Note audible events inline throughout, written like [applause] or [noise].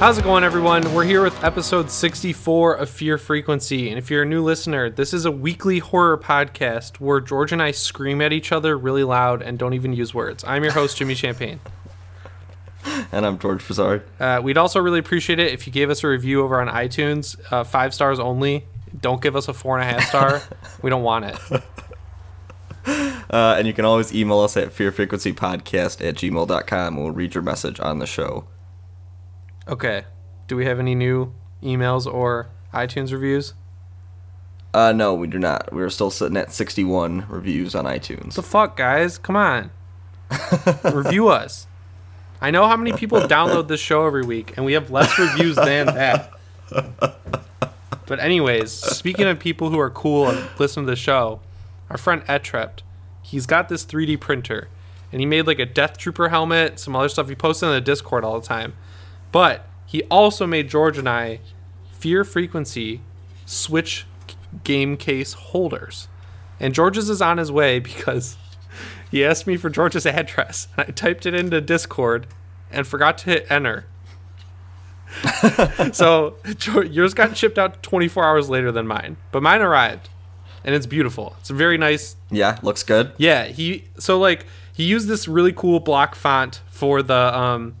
How's it going, everyone? We're here with episode 64 of Fear Frequency. And if you're a new listener, this is a weekly horror podcast where George and I scream at each other really loud and don't even use words. I'm your host, Jimmy Champane. [laughs] And I'm George Fazard. Uh, we'd also really appreciate it if you gave us a review over on iTunes, uh, five stars only. Don't give us a four and a half star. [laughs] we don't want it. [laughs] Uh, and you can always email us at fearfrequencypodcast at gmail.com. We'll read your message on the show. Okay. Do we have any new emails or iTunes reviews? Uh, no, we do not. We're still sitting at 61 reviews on iTunes. the fuck, guys? Come on. [laughs] Review us. I know how many people download this show every week, and we have less reviews than that. But anyways, speaking of people who are cool and listen to the show, our friend Etrept, he's got this 3D printer, and he made like a Death Trooper helmet, some other stuff. He posted in the Discord all the time. But he also made George and I Fear Frequency Switch game case holders. And George's is on his way because he asked me for George's address. And I typed it into Discord and forgot to hit enter. [laughs] so yours got shipped out 24 hours later than mine, but mine arrived, and it's beautiful. It's very nice. Yeah, looks good. Yeah, he so like he used this really cool block font for the um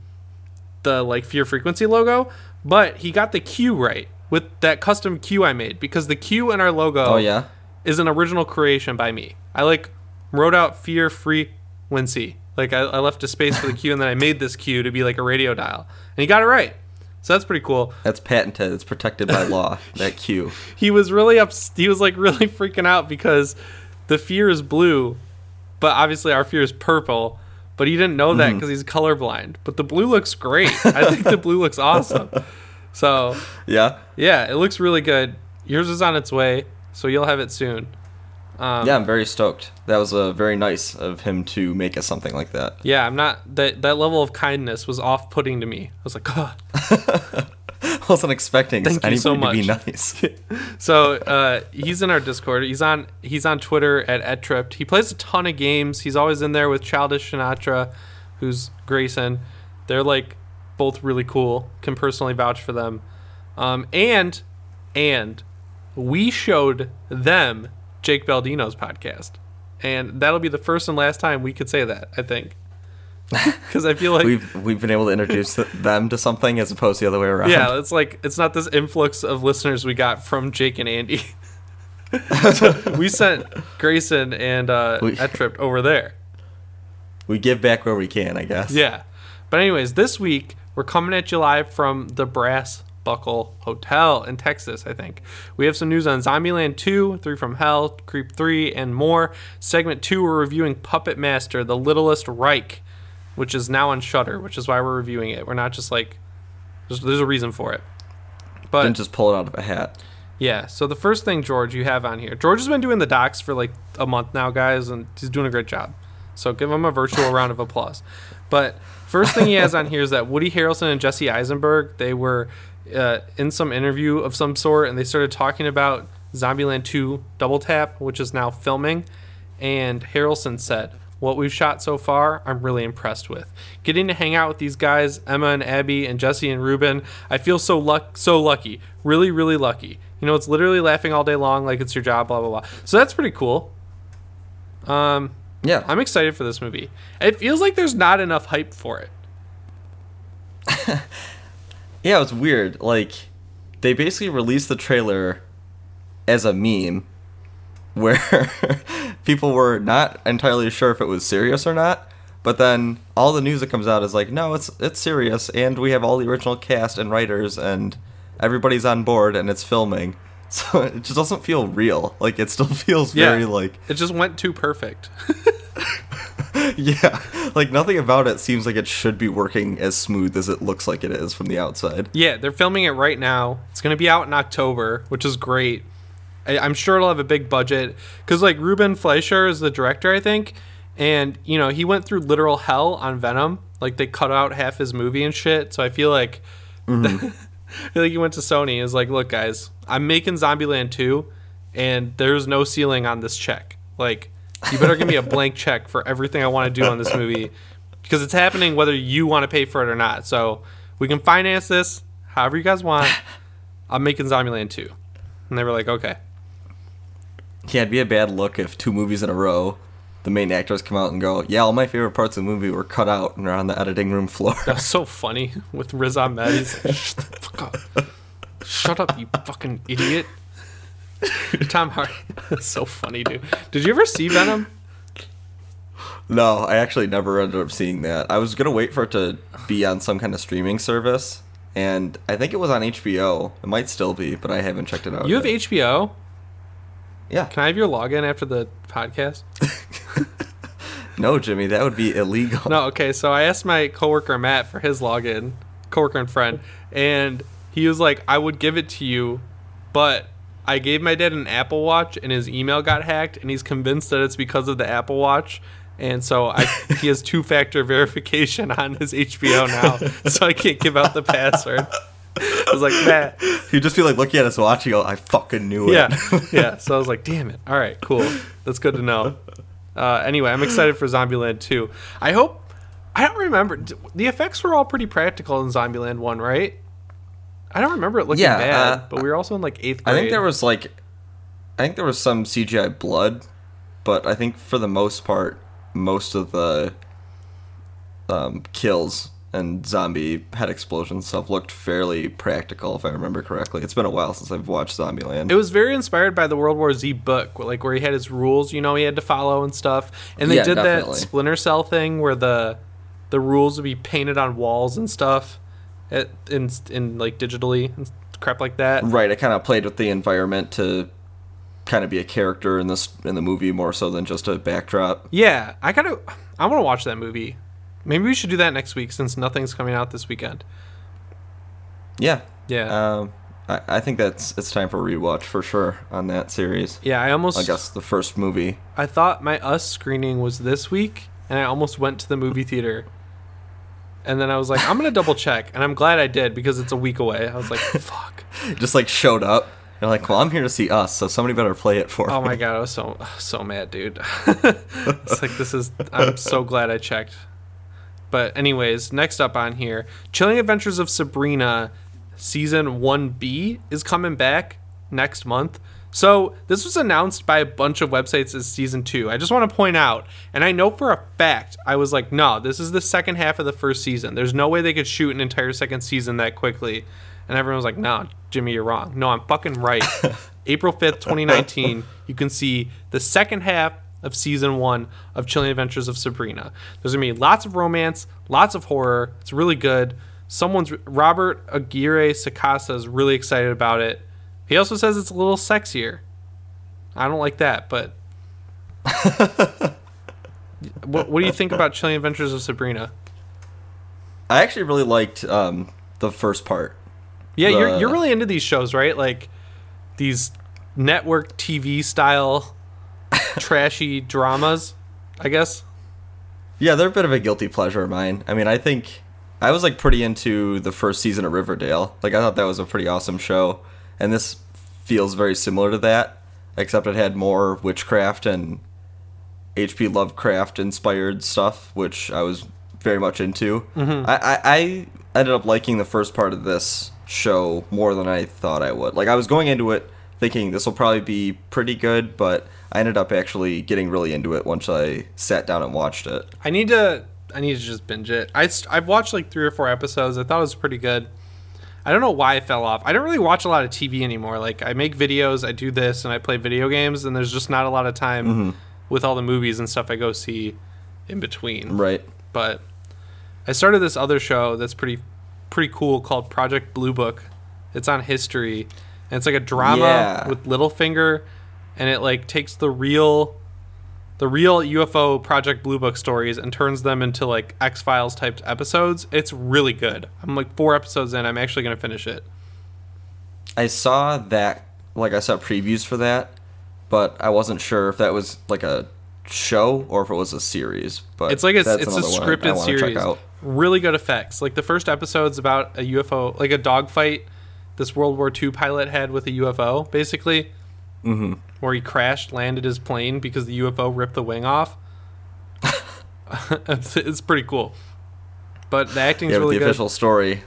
the like fear frequency logo, but he got the Q right with that custom Q I made because the Q in our logo Oh, yeah? is an original creation by me. I like wrote out fear frequency. Like I, I left a space for the Q and then I made this Q to be like a radio dial. And he got it right. So that's pretty cool. That's patented. It's protected by law, [laughs] that Q. He was really up he was like really freaking out because the fear is blue, but obviously our fear is purple. But he didn't know that because he's colorblind. But the blue looks great. I think the blue looks awesome. So [laughs] Yeah? yeah, it looks really good. Yours is on its way, so you'll have it soon. Um, yeah, I'm very stoked. That was uh, very nice of him to make us something like that. Yeah, I'm not that that level of kindness was off putting to me. I was like, oh. [laughs] I [laughs] wasn't expecting Thank you anybody so to be nice. [laughs] So uh, he's in our Discord. He's on he's on Twitter at Ettripped. He plays a ton of games. He's always in there with Childish Sinatra, who's Grayson. They're like both really cool. Can personally vouch for them. Um, and and we showed them Jake Baldino's podcast, and that'll be the first and last time we could say that. I think [laughs] because I feel like we've we've been able to introduce them to something as opposed to the other way around. Yeah, it's like it's not this influx of listeners we got from Jake and Andy. [laughs] we sent Grayson and uh, We- Ettripped over there. We give back where we can, I guess. Yeah. But anyways, this week we're coming at you live from the Brass Buckle Hotel in Texas, I think. We have some news on Zombieland 2, 3 from Hell, Creep 3, and more. Segment 2, we're reviewing Puppet Master, The Littlest Reich, which is now on Shudder, which is why we're reviewing it. We're not just like there's, there's a reason for it. But Didn't just pull it out of a hat. yeah, so the first thing, George, you have on here. George has been doing the docs for like a month now, guys, and he's doing a great job. So give him a virtual [laughs] round of applause. But first thing he has on here is that Woody Harrelson and Jesse Eisenberg, they were uh, in some interview of some sort, and they started talking about Zombieland 2 Double Tap, which is now filming. And Harrelson said, what we've shot so far, I'm really impressed with. Getting to hang out with these guys, Emma and Abby and Jesse and Ruben, I feel so luck so lucky. Really, really lucky. You know, it's literally laughing all day long like it's your job, blah blah blah. So that's pretty cool. Um, Yeah. I'm excited for this movie. It feels like there's not enough hype for it. [laughs] Yeah, it was weird. Like, they basically released the trailer as a meme where [laughs] people were not entirely sure if it was serious or not. But then all the news that comes out is like, no, it's it's serious, and we have all the original cast and writers, and everybody's on board, and it's filming. [laughs] So it just doesn't feel real. Like it still [laughs] feels Yeah. very like, It just went too perfect. [laughs] yeah, like nothing about it seems like it should be working as smooth as it looks like it is from the outside. Yeah, they're filming it right now. It's going to be out in October, which is great. I, I'm sure it'll have a big budget because like Ruben Fleischer is the director, I think, and you know he went through literal hell on Venom. Like they cut out half his movie and shit. So I feel like, mm-hmm. [laughs] I feel like he went to Sony. and Is like, look, guys, I'm making Zombieland 2, and there's no ceiling on this check. Like, you better give me a blank [laughs] check for everything I want to do on this movie because it's happening whether you want to pay for it or not. So we can finance this. however you guys want. [laughs] I'm making Zombieland 2. And they were like, okay. Yeah, it'd be a bad look if two movies in a row, the main actors come out and go, "Yeah, all my favorite parts of the movie were cut out and are on the editing room floor." That's so funny with Riz Ahmed. He's like, shut the fuck up. Shut up, you fucking idiot. Tom Hardy. [laughs] That's so funny, dude. Did you ever see Venom? no, I actually never ended up seeing that. I was gonna wait for it to be on some kind of streaming service, and I think it was on HBO. It might still be, but I haven't checked it out. You have yet. HBO? Yeah. Can I have your login after the podcast? [laughs] [laughs] No, Jimmy, that would be illegal. No, okay. So I asked my coworker Matt for his login, coworker and friend, and he was like, "I would give it to you, but I gave my dad an Apple Watch, and his email got hacked, and he's convinced that it's because of the Apple Watch." And so I, he has two-factor [laughs] verification on his HBO now, so I can't give out the password. I was like, Matt, [laughs] He'd just be like looking at us watching. "I fucking knew it." yeah, [laughs] yeah. So I was like, damn it. All right, cool. That's good to know. Uh, anyway, I'm excited for Zombieland 2. I hope. I don't remember. The effects were all pretty practical in Zombieland 1, right? I don't remember it looking Yeah, bad, uh, but we were also in like eighth grade. I think there was like, I think there was some CGI blood, but I think for the most part, most of the um, kills and zombie head explosion stuff looked fairly practical, if I remember correctly. It's been a while since I've watched Zombieland. It was very inspired by the World War Z book, like where he had his rules, you know, he had to follow and stuff. And they Yeah, did definitely. that Splinter Cell thing where the the rules would be painted on walls and stuff, at, in in like digitally and crap like that. right, it kind of played with the environment to kind of be a character in this in the movie more so than just a backdrop. Yeah, I gotta. I want to watch that movie. Maybe we should do that next week since nothing's coming out this weekend. Yeah. Yeah, Um, I, I think that's it's time for a rewatch for sure on that series. yeah. I almost. I guess the first movie. I thought my Us screening was this week, and I almost went to the movie theater. And then I was like, I'm gonna double check, and I'm glad I did because it's a week away. I was like, [laughs] fuck. just like showed up. You're like, well, I'm here to see us, so somebody better play it for Oh me. Oh my god, I was so so mad, dude. [laughs] it's like this is. I'm so [laughs] glad I checked. But anyways, next up on here, Chilling Adventures of Sabrina, season one B is coming back next month. So this was announced by a bunch of websites as season two. I just want to point out, and I know for a fact, I was like, no, this is the second half of the first season. There's no way they could shoot an entire second season that quickly. And everyone was like, no, Jimmy, you're wrong. No, I'm fucking right. [laughs] April 5th, 2019, you can see the second half of season one of Chilling Adventures of Sabrina. There's gonna be lots of romance, lots of horror. It's really good. Someone's Robert Aguirre Sacasa is really excited about it. He also says it's a little sexier. I don't like that, but [laughs] what, what do you think about Chilling Adventures of Sabrina? I actually really liked um, the first part. Yeah, you're you're really into these shows, right? Like these network TV style trashy dramas, I guess. Yeah, they're a bit of a guilty pleasure of mine. I mean, I think I was like pretty into the first season of Riverdale. Like, I thought that was a pretty awesome show, and this feels very similar to that, except it had more witchcraft and H.P. Lovecraft inspired stuff, which I was very much into. Mm-hmm. I, I I ended up liking the first part of this show more than I thought I would. Like, I was going into it thinking this will probably be pretty good, but I ended up actually getting really into it once I sat down and watched it. I need to I need to just binge it. I I've watched like 3 or 4 episodes. I thought it was pretty good. I don't know why I fell off. I don't really watch a lot of TV anymore. Like I make videos, I do this and I play video games and there's just not a lot of time mm-hmm. with all the movies and stuff I go see in between. Right. but I started this other show that's pretty pretty cool called Project Blue Book. It's on history and it's like a drama Yeah. with Littlefinger and it like takes the real the real UFO Project Blue Book stories and turns them into like X-Files type episodes. It's really good. I'm like 4 episodes in. I'm actually going to finish it. I saw that, like I saw previews for that, but I wasn't sure if that was like a show or if it was a series. But It's like a, it's a another I- I scripted series. Really good effects. Like the first episode's about a UFO, like a dogfight this World War II pilot had with a UFO, basically. Mm-hmm. Where he crashed, landed his plane because the UFO ripped the wing off. [laughs] [laughs] it's, it's pretty cool. But the acting's Yeah, really the good. official story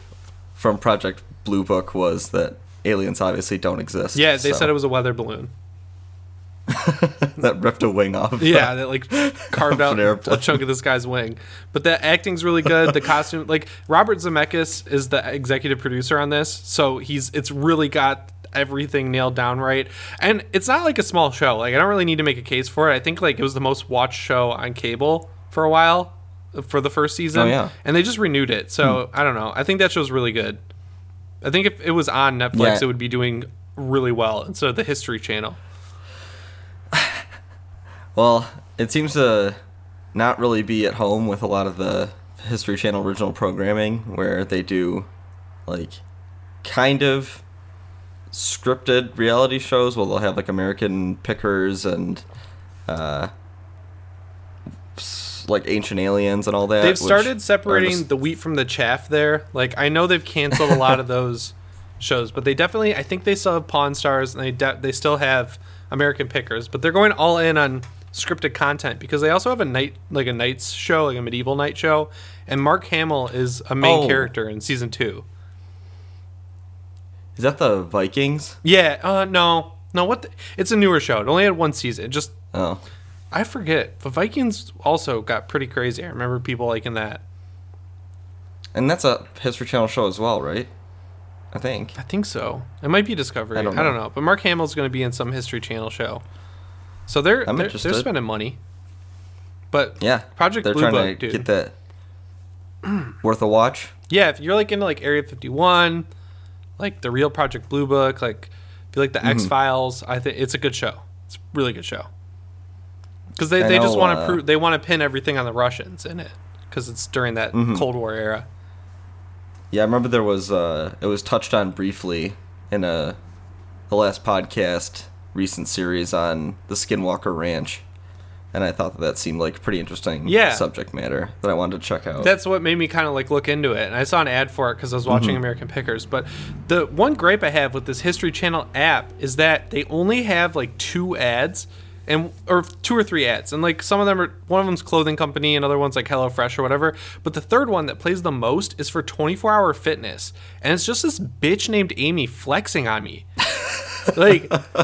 from Project Blue Book was that aliens obviously don't exist. Yeah, they so- said it was a weather balloon. [laughs] that ripped a wing off. Yeah, that like carved out a chunk of this guy's wing. But the acting's really good. The costume, like Robert Zemeckis is the executive producer on this, so he's it's really got everything nailed down right. And it's not like a small show. Like I don't really need to make a case for it. I think like it was the most watched show on cable for a while for the first season. Oh, yeah. And they just renewed it. So hmm. I don't know. I think that show's really good. I think if it was on Netflix, Yeah. it would be doing really well instead of the History Channel. [laughs] Well, it seems to not really be at home with a lot of the History Channel original programming where they do like kind of scripted reality shows where they'll have like American pickers and uh like ancient aliens and all that. They've started separating just- the wheat from the chaff there. Like I know they've canceled a lot of [laughs] those shows, but they definitely I think they still have Pawn Stars and they de- they still have American Pickers, but they're going all in on scripted content because they also have a night like a nights show, like a medieval night show, and Mark Hamill is a main Oh. character in season 2. Is that the Vikings? Yeah, uh no. No, what the, it's a newer show. It only had one season. It just Oh. I forget. The Vikings also got pretty crazy. I remember people liking that. And that's a History Channel show as well, right? I think. I think so. It might be Discovery. I I don't, don't know. know. But Mark Hamill's going to be in some History Channel show. So they're I'm they're, they're spending money. But Yeah. Project They're Blue trying Book, to dude. get that worth a watch. yeah, if you're like into like Area 51, like the real Project Blue Book, like if you like the Mm-hmm. X Files, I think it's a good show. It's a really good show. Because they, I they just want to uh, prove they want to pin everything on the Russians in it because it's during that Mm-hmm. Cold War era. Yeah, I remember there was uh it was touched on briefly in a the last podcast recent series on the Skinwalker Ranch. And I thought that that seemed like pretty interesting Yeah. subject matter that I wanted to check out. That's what made me kind of like look into it. And I saw an ad for it because I was watching Mm-hmm. American Pickers. But the one gripe I have with this History Channel app is that they only have like two ads, and or two or three ads, and like some of them are one of them's clothing company, another one's like HelloFresh or whatever. But the third one that plays the most is for 24 Hour Fitness, and it's just this bitch named Amy flexing on me. [laughs] like [laughs]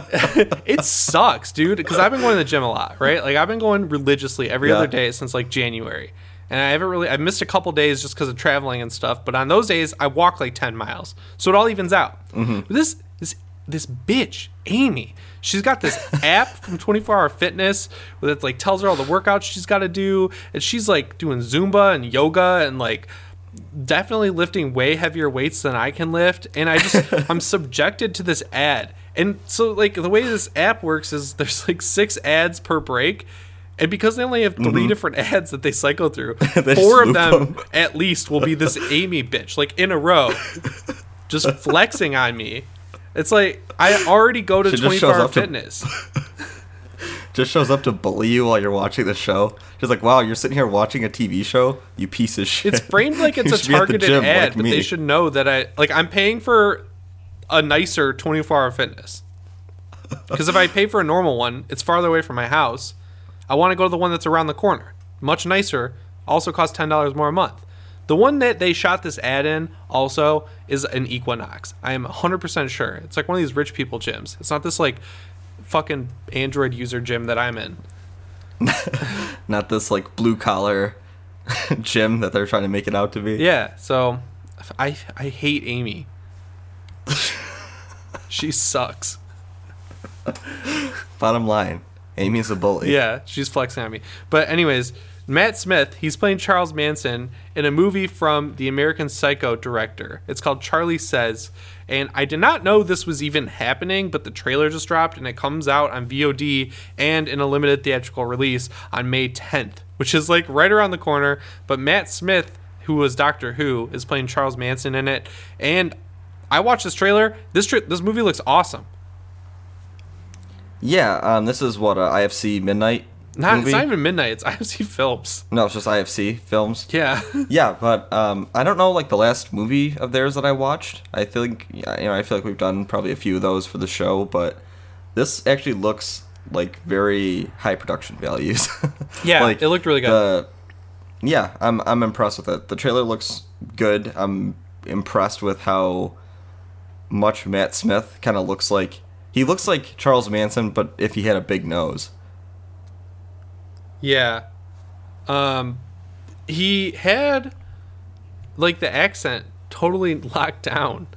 it sucks dude because i've been going to the gym a lot right like i've been going religiously every Yeah. other day since like january and i haven't really i've missed a couple days just because of traveling and stuff but on those days i walk like 10 miles so it all evens out Mm-hmm. this this this bitch amy she's got this [laughs] app from 24 hour fitness that like tells her all the workouts she's got to do and she's like doing zumba and yoga and like definitely lifting way heavier weights than I can lift, and I just [laughs] I'm subjected to this ad. And so like the way this app works is there's like six ads per break. And because they only have 3 different ads that they cycle through, Mm-hmm. [laughs] They four of them them. at least will be this Amy bitch, like in a row, [laughs] just flexing on me. It's like I already go to just 24 hour up to- fitness. [laughs] Just shows up to bully you while you're watching the show. She's like, "Wow, you're sitting here watching a TV show, you piece of shit." It's framed like it's a should be at the targeted gym ad, like but me." they should know that I like I'm paying for a nicer 24 hour fitness. Because if I pay for a normal one, it's farther away from my house. I want to go to the one that's around the corner, much nicer. Also costs ten dollars more a month. The one that they shot this ad in also is an Equinox. I am 100% sure. It's like one of these rich people gyms. It's not this like fucking Android user gym that I'm in. [laughs] Not this like blue collar [laughs] gym that they're trying to make it out to be. Yeah, so I I hate Amy. [laughs] she sucks. Bottom line, Amy's a bully. Yeah, she's flexing on me. But anyways, Matt Smith, he's playing Charles Manson in a movie from the American Psycho director. It's called Charlie Says. And I did not know this was even happening, but the trailer just dropped and it comes out on VOD and in a limited theatrical release on May 10th, which is like right around the corner. But Matt Smith, who was Doctor Who, is playing Charles Manson in it. And I watched this trailer. This this movie looks awesome. Yeah. Um. This is what uh, IFC Midnight. Not, movie? it's not even midnight. It's [laughs] IFC Films. No, it's just IFC films. Yeah. [laughs] Yeah, but um, I don't know like the last movie of theirs that I watched. I think you know I feel like we've done probably a few of those for the show, but this actually looks like very high production values. [laughs] Yeah, like it looked really good. The, yeah, I'm I'm impressed with it. The trailer looks good. I'm impressed with how much Matt Smith kind of looks like. He looks like Charles Manson, but if he had a big nose. Yeah. Um, he had like the accent totally [laughs] locked down.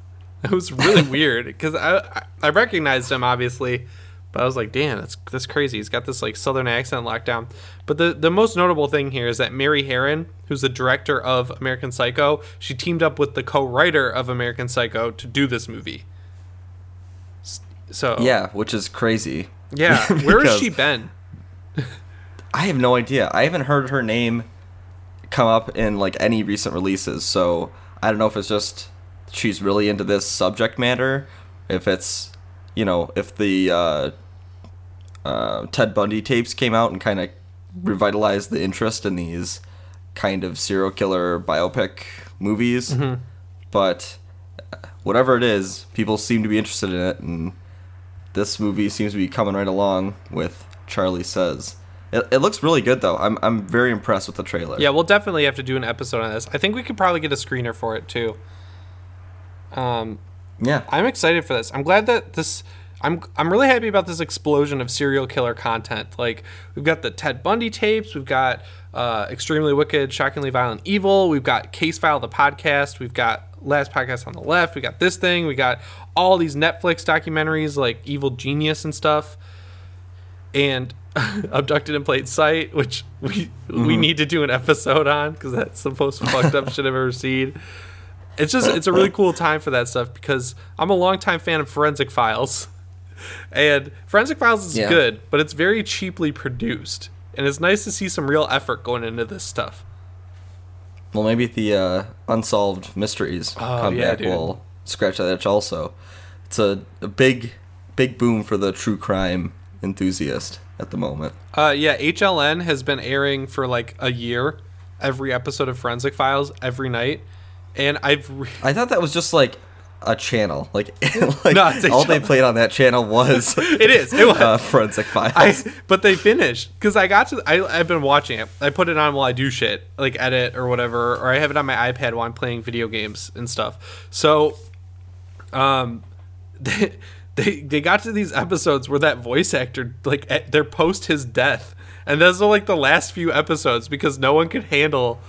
It was really [laughs] weird because I I recognized him obviously, but I was like, damn, that's that's crazy. He's got this like southern accent locked down. But the the most notable thing here is that Mary Harron, who's the director of American Psycho, she teamed up with the co-writer of American Psycho to do this movie. So Yeah, which is crazy. yeah. [laughs] Where has she been? [laughs] I have no idea. I haven't heard her name come up in like any recent releases, so I don't know if it's just she's really into this subject matter, if it's you know, if the uh, uh, Ted Bundy tapes came out and kind of revitalized the interest in these kind of serial killer biopic movies. But uh, whatever it is, people seem to be interested in it, and this movie seems to be coming right along with Charlie Says. It, it looks really good though. I'm I'm very impressed with the trailer. Yeah, we'll definitely have to do an episode on this. I think we could probably get a screener for it too. Um, Yeah. I'm excited for this. I'm glad that this. I'm I'm really happy about this explosion of serial killer content. Like we've got the Ted Bundy tapes, we've got uh, extremely wicked, shockingly violent, evil. We've got Case File the podcast. We've got Last Podcast on the Left. We got this thing. We got all these Netflix documentaries like Evil Genius and stuff. And [laughs] Abducted in Plain Sight, which we we need to do an episode on because that's the most [laughs] fucked up shit I've ever seen it's just it's a really cool time for that stuff because I'm a longtime fan of Forensic Files, and Forensic Files is Yeah. good, but it's very cheaply produced, and it's nice to see some real effort going into this stuff. Well, maybe the uh, unsolved mysteries Oh, come yeah, will scratch that itch. Also, it's a, a big, big boom for the true crime enthusiast at the moment. Uh, yeah, HLN has been airing for like a year, every episode of Forensic Files every night, and I've re- I thought that was just like a channel. Like, [laughs] [laughs] like No, all they played on that channel was [laughs] it is it was. uh, forensic files. I, but they finished because I got to. I, I've been watching it. I put it on while I do shit, like edit or whatever, or I have it on my iPad while I'm playing video games and stuff. So, um, they they, they got to these episodes where that voice actor like they're post his death, and those are like the last few episodes because no one could handle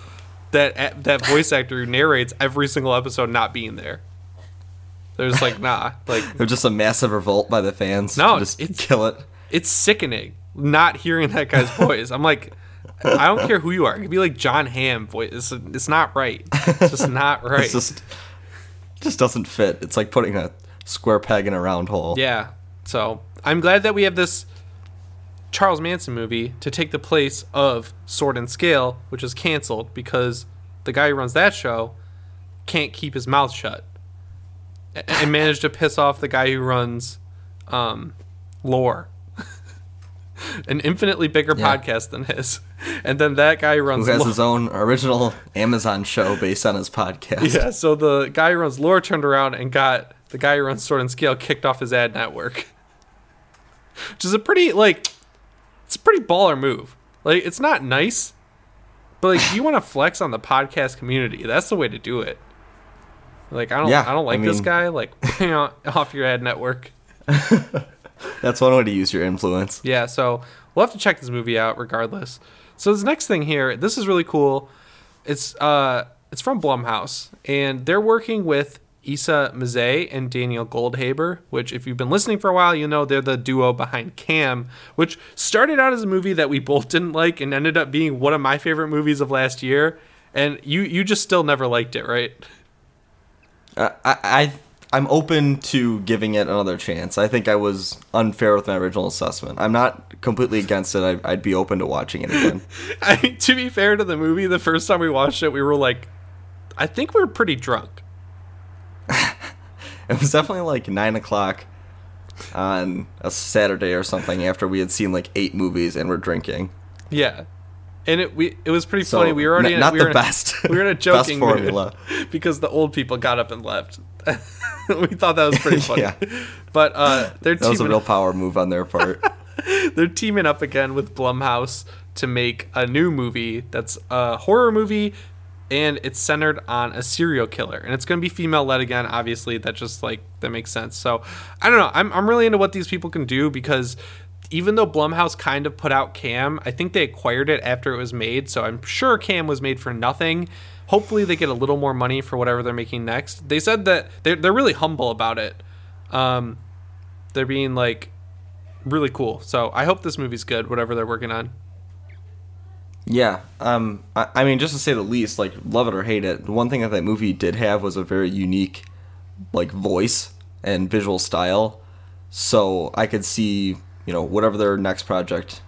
that that voice actor who narrates every single episode not being there. They're just like nah, [laughs] like it was just a massive revolt by the fans. No, to just kill it. it's sickening not hearing that guy's [laughs] voice. I'm like, I don't care who you are. It could be like Jon Hamm voice. It's, it's not right. It's just [laughs] not right. It's just just doesn't fit. It's like putting a square peg in a round hole. yeah. So I'm glad that we have this Charles Manson movie to take the place of Sword and Scale, which is canceled because the guy who runs that show can't keep his mouth shut and managed to piss off the guy who runs um, Lore. [laughs] An infinitely bigger Yeah. podcast than his, and then that guy who runs Who has Lore- his own original Amazon show based on his podcast. Yeah, so the guy who runs Lore turned around and got the guy who runs Sword and Scale kicked off his ad network. [laughs] Which is a pretty like it's a pretty baller move. Like it's not nice, but like you want to flex on the podcast community. That's the way to do it. Like I don't Yeah, I don't like I this guy. Like [laughs] off your ad network. That's one way to use your influence. Yeah, so we'll have to check this movie out regardless. So this next thing here, this is really cool. It's uh it's from Blumhouse and they're working with Issa Mazzei and Daniel Goldhaber, which if you've been listening for a while, you know they're the duo behind Cam, which started out as a movie that we both didn't like and ended up being one of my favorite movies of last year. And you you just still never liked it, right? [laughs] I, I, I- I'm open to giving it another chance. I think I was unfair with my original assessment. I'm not completely against it. I, I'd be open to watching it again. [laughs] I mean, to be fair to the movie, the first time we watched it, we were like I think we were pretty drunk. [laughs] It was definitely like nine o'clock on a Saturday or something after we had seen like eight movies and were drinking. Yeah, and it we it was pretty So, funny. We were already n- in, not we the best- A, [laughs] we were in a [laughs] joking formula. [laughs] because the old people got up and left. we thought that was pretty funny. Yeah. But uh, they're That was a real power move on their part. they're teaming up again with Blumhouse to make a new movie that's a horror movie and it's centered on a serial killer, and it's going to be female led again. Obviously, that just like that makes sense. So I don't know. I'm I'm really into what these people can do because even though Blumhouse kind of put out Cam, I think they acquired it after it was made. So I'm sure Cam was made for nothing. Hopefully, they get a little more money for whatever they're making next. They said that they're, they're really humble about it. Um, they're being like really cool. So I hope this movie's good, whatever they're working on. Yeah, um, I, I mean, just to say the least, like love it or hate it, the one thing that that movie did have was a very unique, like voice and visual style. So I could see, you know, whatever their next project,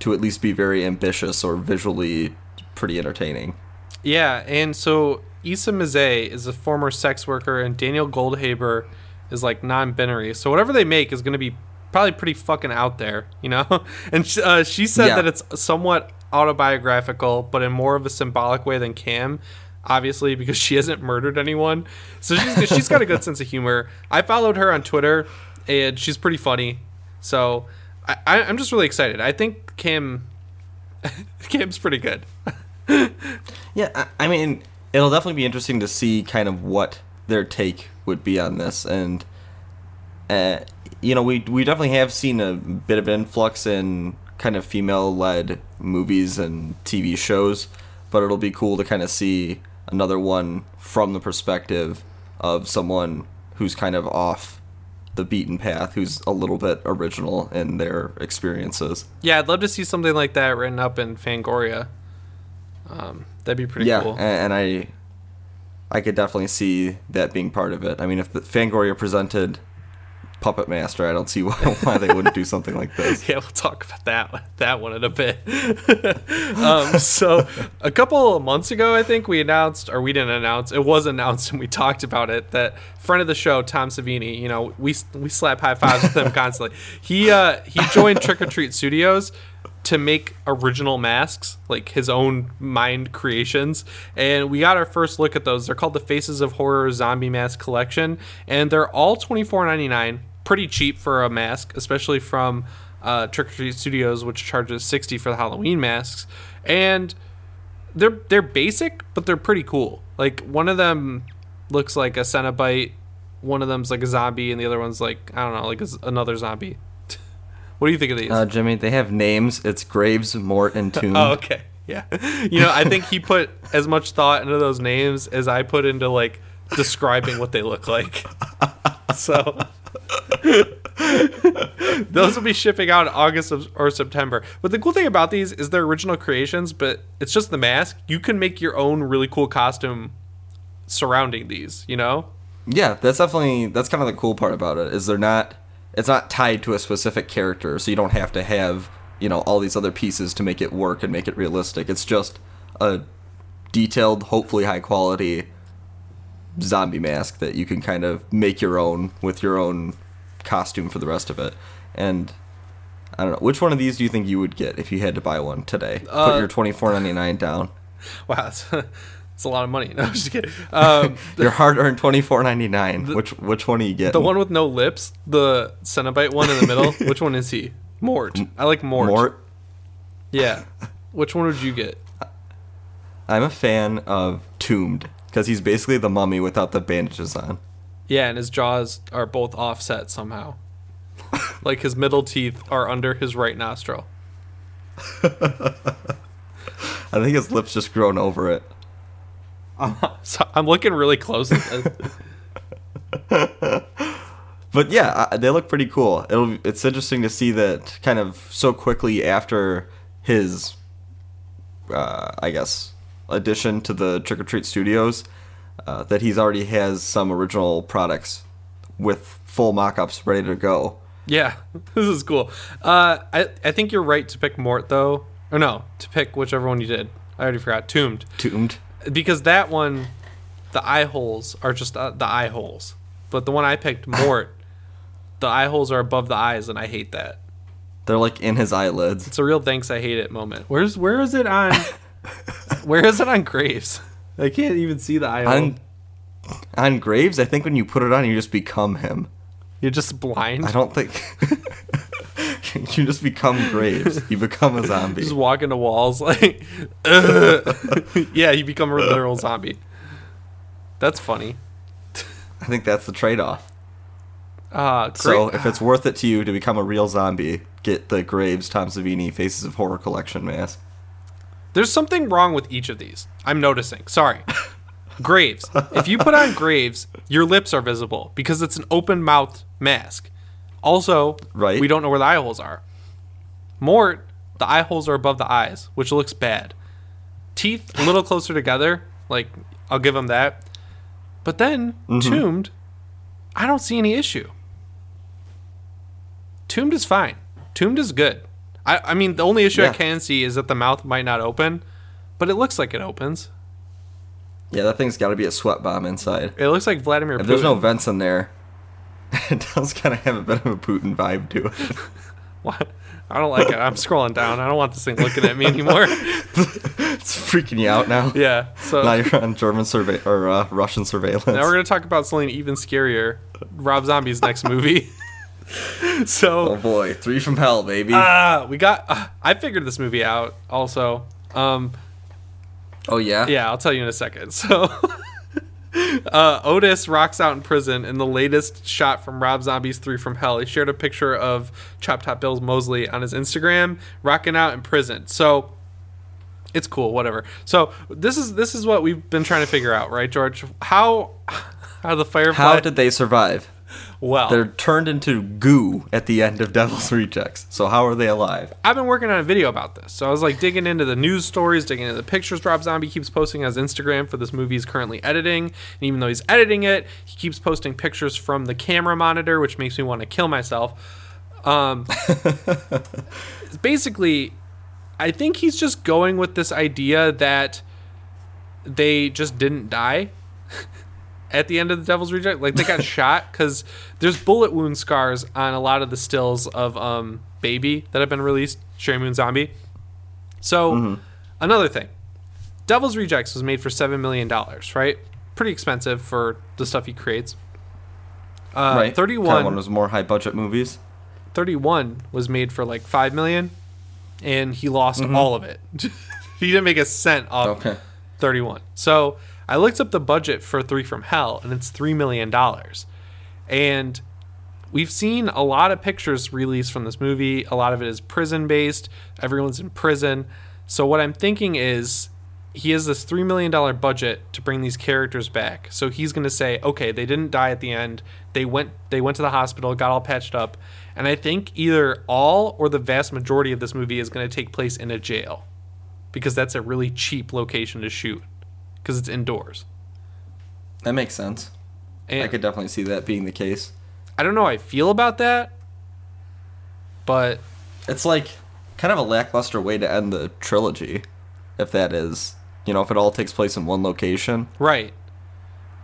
to at least be very ambitious or visually pretty entertaining. Yeah, and so Issa Mazzei is a former sex worker, and Daniel Goldhaber is like non-binary. So whatever they make is going to be probably pretty fucking out there, you know. [laughs] And sh- uh, she said Yeah. that it's somewhat autobiographical, but in more of a symbolic way than Cam. Obviously, because she hasn't murdered anyone, so she's she's got a good [laughs] sense of humor. I followed her on Twitter, and she's pretty funny. So I, I, I'm just really excited. I think Cam Cam's [laughs] pretty good. [laughs] Yeah, I, I mean, it'll definitely be interesting to see kind of what their take would be on this, and uh, you know, we we definitely have seen a bit of an influx in kind of female-led movies and TV shows, but it'll be cool to kind of see another one from the perspective of someone who's kind of off the beaten path, who's a little bit original in their experiences. Yeah, I'd love to see something like that written up in Fangoria. Um, that'd be pretty yeah, cool. a- and, I, I could definitely see that being part of it. I mean, if the Fangoria presented Puppet Master, I don't see [laughs] why, why they wouldn't do something like this. [laughs] yeah, we'll talk about that that one in a bit. [laughs] um, so, a couple months ago, I think we announced, or we didn't announce, it was announced, and we talked about it. That friend of the show, Tom Savini, you know, we we slap high fives with him constantly. He uh, he joined Trick or Treat Studios to make original masks, like his own mind creations. And we got our first look at those. They're called the Faces of Horror Zombie Mask Collection, and they're all twenty four ninety nine. Pretty cheap for a mask, especially from uh, Trick or Treat Studios, which charges sixty for the Halloween masks. And they're they're basic, but they're pretty cool. Like one of them looks like a Cenobite, one of them's like a zombie, and the other one's like I don't know, like another zombie. What do you think of these? Uh, Jimmy, they have names. It's Graves, Mort, and [laughs] Tomb. Oh, okay. Yeah. You know, I think he put as much thought into those names as I put into like describing what they look like. So [laughs] those will be shipping out in August or September. But the cool thing about these is they're original creations, but it's just the mask. You can make your own really cool costume surrounding these, you know? Yeah, that's definitely that's kind of the cool part about it is they're not it's not tied to a specific character, so you don't have to have you know all these other pieces to make it work and make it realistic. It's just a detailed, hopefully high quality zombie mask that you can kind of make your own with your own costume for the rest of it. And I don't know which one of these do you think you would get if you had to buy one today? Uh, Put your twenty four ninety nine down. [laughs] Wow, that's a lot of money. [laughs] No, I'm just kidding. Um, [laughs] Your hard earned twenty four ninety nine. Which which one are you getting? The one with no lips, the Cenobite one in the middle. [laughs] Which one is he? Mort. I like Mort. Mort. Yeah. Which one would you get? I'm a fan of Tombed because he's basically the mummy without the bandages on. Yeah, and his jaws are both offset somehow. like his middle teeth are under his right nostril. I think his lips just grown over it. [laughs] So I'm looking really close at this. [laughs] But yeah, I, they look pretty cool. It'll it's interesting to see that kind of so quickly after his, uh, I guess, addition to the Trick or Treat Studios, uh, that he's already has some original products with full mock-ups ready to go. Yeah, [laughs] this is cool. Uh, I I think you're right to pick Mort though, or no, to pick whichever one you did. I already forgot. Tombed, Tombed. Because that one, the eye holes are just uh, the eye holes. But the one I picked, [laughs] Mort, the eye holes are above the eyes, and I hate that. They're like in his eyelids. It's a real thanks I hate it moment. Where's where is it on? [laughs] where is it on Graves? I can't even see the eye hole. On on Graves, I think when you put it on, you just become him. You're just blind. I don't think [laughs] [laughs] you just become Graves. You become a zombie. Just walk into walls like, [laughs] yeah, you become a literal [laughs] zombie. That's funny. I think that's the trade-off. Uh. So if it's worth it to you to become a real zombie, get the Graves Tom Savini Faces of Horror collection mask. There's something wrong with each of these. I'm noticing. Sorry. Graves. If you put on Graves, your lips are visible because it's an open mouthed mask. Also, Right. we don't know where the eye holes are. Mort, the eye holes are above the eyes, which looks bad. Teeth a little closer together, like I'll give him that. But then mm-hmm. Tombed, I don't see any issue. Tombed is fine. Tombed is good. I, I mean, the only issue I can see is that the mouth might not open, but it looks like it opens. Yeah, that thing's got to be a sweat bomb inside. It looks like Vladimir If Putin. there's no vents in there, it does kind of have a bit of a Putin vibe to it. [laughs] What? I don't like it. I'm scrolling down. I don't want this thing looking at me [laughs] anymore. it's freaking you out now. yeah. So Now you're on German survey or uh, Russian surveillance. Now we're gonna talk about something even scarier. Rob Zombie's next movie. [laughs] so oh boy, three from hell, baby. uh, we got. Uh, I figured this movie out. Also, um, oh yeah. yeah, I'll tell you in a second. So. [laughs] Uh, Otis rocks out in prison in the latest shot from Rob Zombie's Three from Hell. He shared a picture of Chop Top Bill's Moseley on his Instagram, rocking out in prison. So it's cool, whatever. So this is this is what we've been trying to figure out, right, George? How [laughs] how the Firefly? How did they survive? Well, They're turned into goo at the end of Devil's Rejects. So how are they alive? I've been working on a video about this. So I was like digging into the news stories, digging into the pictures Rob Zombie keeps posting on his Instagram for this movie he's currently editing. And even though he's editing it, he keeps posting pictures from the camera monitor, which makes me want to kill myself. Um, [laughs] basically, I think he's just going with this idea that they just didn't die at the end of the Devil's Reject. Like they got [laughs] shot because there's bullet wound scars on a lot of the stills of um, Baby that have been released, Sheri Moon Zombie. So another thing, Devil's Rejects was made for seven million dollars, right? Pretty expensive for the stuff he creates. Uh, right. Kinda 31 one of those more high budget movies. 31 was made for like 5 million and he lost all of it. [laughs] he didn't make a cent off Okay. 31. So I looked up the budget for Three from Hell, and it's three million dollars. And we've seen a lot of pictures released from this movie. A lot of it is prison based. Everyone's in prison. So what I'm thinking is he has this three million dollar budget to bring these characters back. So he's gonna say, okay, they didn't die at the end. They went they went to the hospital, got all patched up. And I think either all or the vast majority of this movie is gonna take place in a jail. Because that's a really cheap location to shoot. Because it's indoors. That makes sense. And I could definitely see that being the case. I don't know how I feel about that. But It's like kind of a lackluster way to end the trilogy, if that is, you know, if it all takes place in one location. right.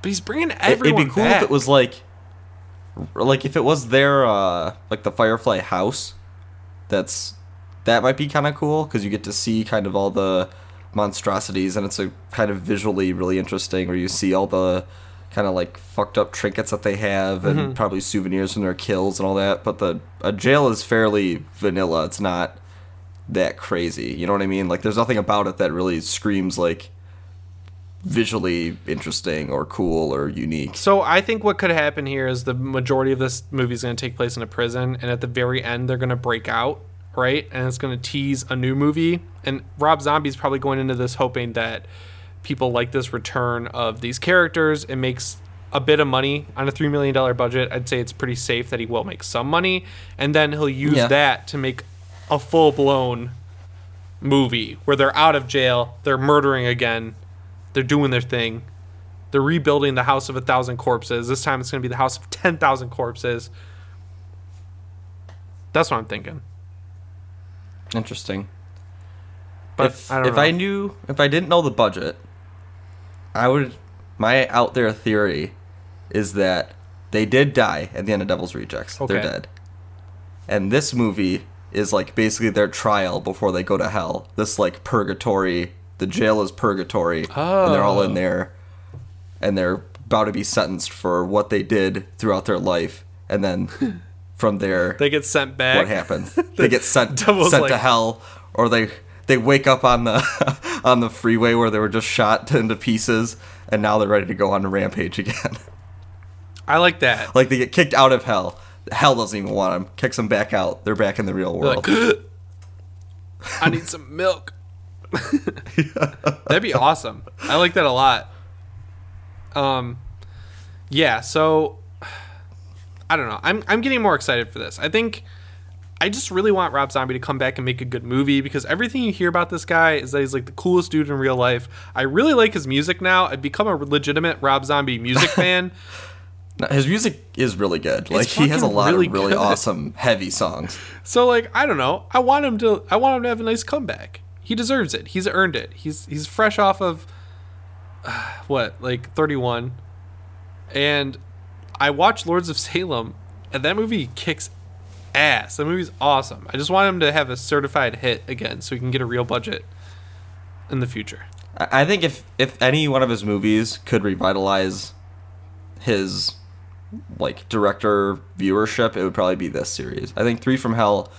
But he's bringing everyone It'd be cool back. if it was like, like if it was their uh, like the Firefly house. That's that might be kind of cool because you get to see kind of all the monstrosities and it's a kind of visually really interesting where you see all the kind of like fucked up trinkets that they have and Mm-hmm. probably souvenirs from their kills and all that but the a jail is fairly vanilla. It's not that crazy you know what i mean? Like there's nothing about it that really screams like visually interesting or cool or unique. So I think what could happen here is the majority of this movie is going to take place in a prison, and at the very end they're going to break out, right? And it's going to tease a new movie. And Rob Zombie's probably going into this hoping that people like this return of these characters. It makes a bit of money on a three million dollar budget. I'd say it's pretty safe that he will make some money, and then he'll use Yeah. that to make a full blown movie where they're out of jail, they're murdering again, they're doing their thing. They're rebuilding the house of a thousand corpses. This time it's going to be the house of 10,000 corpses. That's what I'm thinking. Interesting But if I if know. I knew if I didn't know the budget, I would my out there theory is that they did die at the end of Devil's Rejects. They're dead. And this movie is like basically their trial before they go to hell. This like purgatory, the jail is purgatory and they're all in Oh. there and they're about to be sentenced for what they did throughout their life and then [laughs] from there, They get sent back. what happens? [laughs] They get sent sent to hell, or they they wake up on the [laughs] on the freeway where they were just shot [laughs] into pieces, and now they're ready to go on a rampage again. I like that. like they get kicked out of hell. Hell doesn't even want them. Kicks them back out. They're back in the real world. like, I need some milk. That'd be awesome. I like that a lot. Um, yeah. So I don't know. I'm I'm getting more excited for this. I think I just really want Rob Zombie to come back and make a good movie because everything you hear about this guy is that he's like the coolest dude in real life. I really like his music now. I've become a legitimate Rob Zombie music [laughs] fan. No, His music is really good. Like he has a lot really of really good. awesome heavy songs. So like I don't know. I want him to. I want him to have a nice comeback. He deserves it. He's earned it. He's he's fresh off of uh, [sighs] what like thirty one, and I watched Lords of Salem, and that movie kicks ass. That movie's awesome. I just want him to have a certified hit again, so he can get a real budget in the future. I think if if any one of his movies could revitalize his like director viewership, it would probably be this series. I think Three from Hell,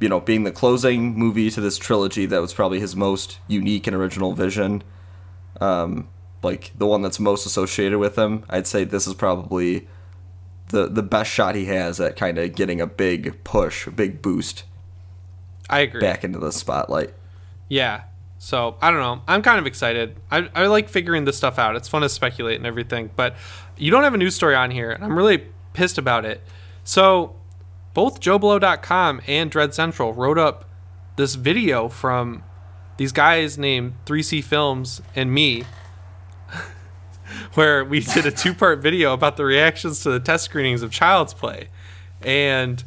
you know, being the closing movie to this trilogy, that was probably his most unique and original vision. Um, like the one that's most associated with him. I'd say this is probably the the best shot he has at kind of getting a big push, a big boost I agree. back into the spotlight. Yeah. So I don't know. I'm kind of excited. I, I like figuring this stuff out. It's fun to speculate and everything. But you don't have a news story on here, and I'm really pissed about it. So both JoBlo.com and Dread Central wrote up this video from these guys named 3C Films and me, [laughs] where we did a two part video about the reactions to the test screenings of Child's Play. And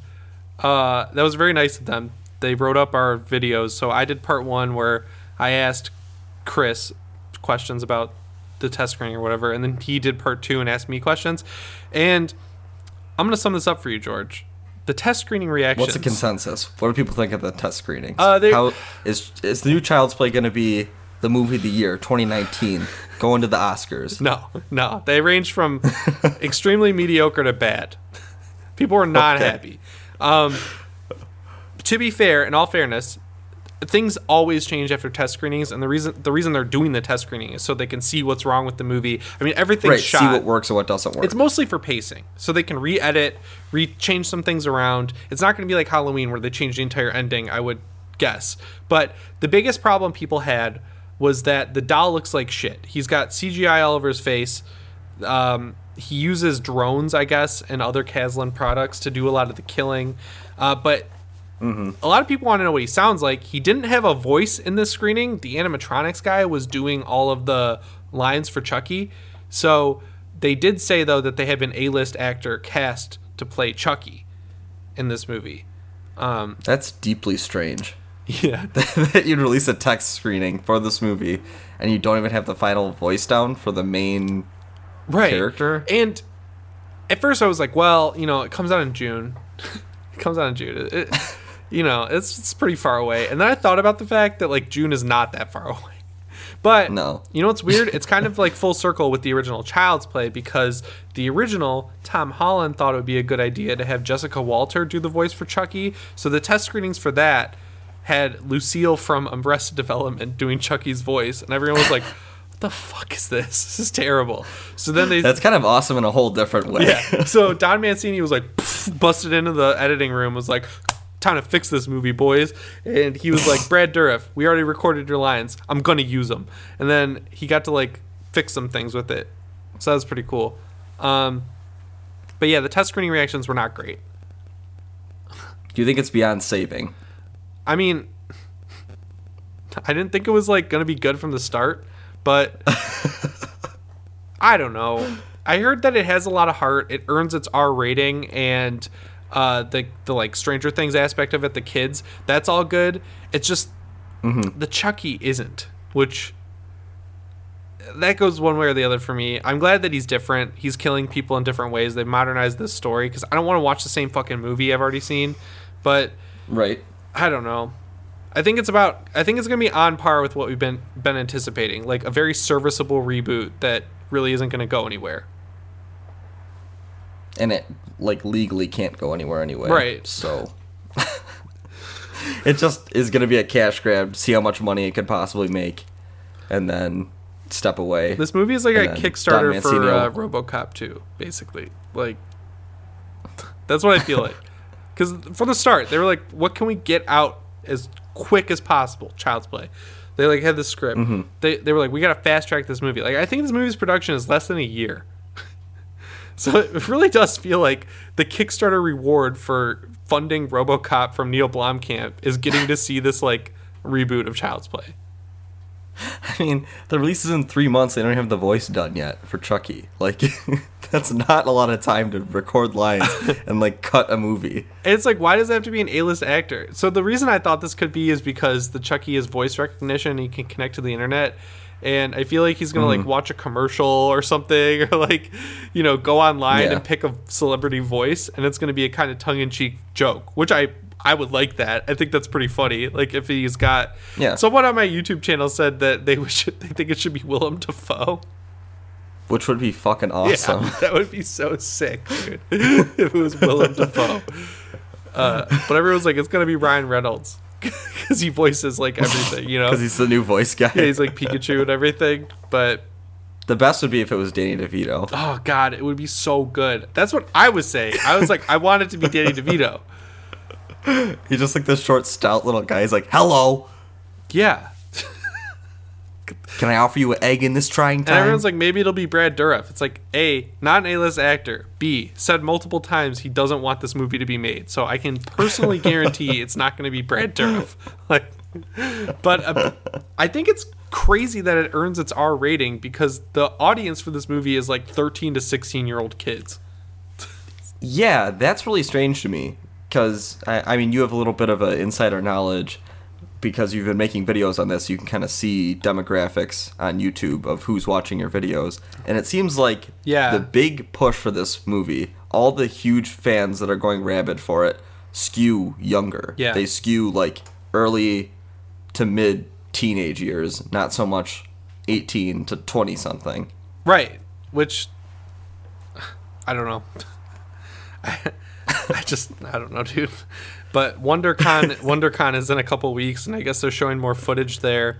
uh, that was very nice of them. They wrote up our videos. So I did part one where I asked Chris questions about the test screening or whatever, and then he did part two and asked me questions. And I'm gonna sum this up for you, George. The test screening reactions. What's the consensus? What do people think of the test screenings? Uh, How is is the new Child's Play going to be the movie of the year 2019, going to the Oscars? No, no. They range from [laughs] extremely mediocre to bad. People were not Okay. happy. Um, to be fair, in all fairness, things always change after test screenings, and the reason the reason they're doing the test screening is so they can see what's wrong with the movie. I mean, everything's Right, shot. see what works and what doesn't work. It's mostly for pacing, so they can re-edit, re-change some things around. It's not going to be like Halloween where they change the entire ending. I would guess, but the biggest problem people had was that the doll looks like shit. He's got CGI all over his face. Um, he uses drones, I guess, and other Kaslan products to do a lot of the killing, uh, but a lot of people want to know what he sounds like. He didn't have a voice in this screening. The animatronics guy was doing all of the lines for Chucky. So they did say though that they had an A-list actor cast to play Chucky in this movie. Um, That's deeply strange. Yeah, [laughs] that you'd release a text screening for this movie and you don't even have the final voice down for the main right. character. And at first I was like, well, you know, it comes out in June. [laughs] it comes out in June. It, it- you know, it's it's pretty far away. And then I thought about the fact that like June is not that far [laughs] away. But No. you know what's weird? It's kind of like full circle with the original Child's Play because the original Tom Holland thought it would be a good idea to have Jessica Walter do the voice for Chucky. So the test screenings for that had Lucille from Arrested Development doing Chucky's voice, and everyone was like, [laughs] "What the fuck is this? This is terrible." So then they That's kind of awesome in a whole different way. yeah. So Don Mancini was like busted into the editing room, was like, "Time to fix this movie, boys." And he was like, [laughs] "Brad Dourif, we already recorded your lines. I'm gonna use them." And then he got to like fix some things with it, so that was pretty cool. Um, but yeah, the test screening reactions were not great. Do you think it's beyond saving? I mean, I didn't think it was like gonna be good from the start, but [laughs] I don't know. I heard that it has a lot of heart. It earns its R rating, and uh, the the like Stranger Things aspect of it, the kids, that's all good. It's just the Chucky isn't, which that goes one way or the other for me. I'm glad that he's different. He's killing people in different ways. They modernized this story because I don't want to watch the same fucking movie I've already seen, but. Right. I don't know. I think it's about. I think it's gonna be on par with what we've been been anticipating, like a very serviceable reboot that really isn't gonna go anywhere. and it like legally can't go anywhere anyway. Right. So [laughs] it just is going to be a cash grab. See how much money it could possibly make, and then step away. This movie is like a And then Kickstarter for uh, RoboCop 2, basically. Like, [laughs] that's what I feel like. Because from the start, they were like, "What can we get out as quick as possible?" Child's Play. They like had the script. Mm-hmm. They they were like, "We gotta fast track this movie." Like, I think this movie's production is less than a year. [laughs] so it really does feel like the Kickstarter reward for funding RoboCop from Neill Blomkamp is getting to see this like reboot of Child's Play. [laughs] I mean, the release is in three months. They don't have the voice done yet for Chucky. Like, [laughs] that's not a lot of time to record lines [laughs] and like cut a movie. It's like, why does it have to be an A-list actor? So the reason I thought this could be is because the Chucky is voice recognition he can connect to the internet. And I feel like he's gonna Mm-hmm. like watch a commercial or something, [laughs] or like, you know, go online Yeah. and pick a celebrity voice, and it's gonna be a kind of tongue-in-cheek joke, which I I would like that. I think that's pretty funny. Like if he's got, Yeah. Someone on my YouTube channel said that they [laughs] wish they think it should be Willem Dafoe. Which would be fucking awesome. Yeah, [laughs] that would be so sick, dude. [laughs] if it was Willem Dafoe. Uh, but everyone's like, it's gonna be Ryan Reynolds [laughs] because he voices like everything, you know. Because he's the new voice guy. yeah, he's like Pikachu and everything. But the best would be if it was Danny DeVito. oh god, it would be so good. That's what I was saying. I was like, I want it to be Danny DeVito. He's just like this short, stout little guy. He's like, "Hello, Yeah. Can I offer you an egg in this trying time? And time?" everyone's like, maybe it'll be Brad Dourif. It's like, A, not an A-list actor. B, said multiple times he doesn't want this movie to be made. So I can personally [laughs] guarantee it's not going to be Brad Dourif. [laughs] Like, but uh, I think it's crazy that it earns its R rating because the audience for this movie is like 13 to 16 year old kids. Yeah, that's really strange to me because I, I mean you have a little bit of an insider knowledge because you've been making videos on this. You can kind of see demographics on YouTube of who's watching your videos, and it seems like Yeah. the big push for this movie, all the huge fans that are going rabid for it, skew younger. Yeah. they skew like early to mid teenage years, not so much eighteen to twenty something. Right. Which, I don't know. [laughs] [laughs] I, just, I don't know, dude. But WonderCon, [laughs] WonderCon is in a couple weeks, and I guess they're showing more footage there.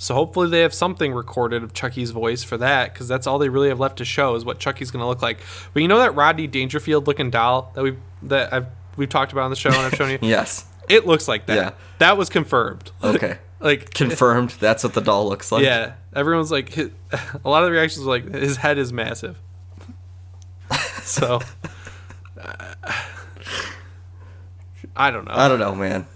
So hopefully they have something recorded of Chucky's voice for that, because that's all they really have left to show is what Chucky's going to look like. But you know that Rodney Dangerfield looking doll that we that I've we've talked about on the show and I've shown you. [laughs] Yes. It looks like that. Yeah. That was confirmed. Okay. like Confirmed. That's what the doll looks like. yeah, everyone's like, a lot of the reactions were like, his head is massive. so, [sighs] I don't know. I don't know, man.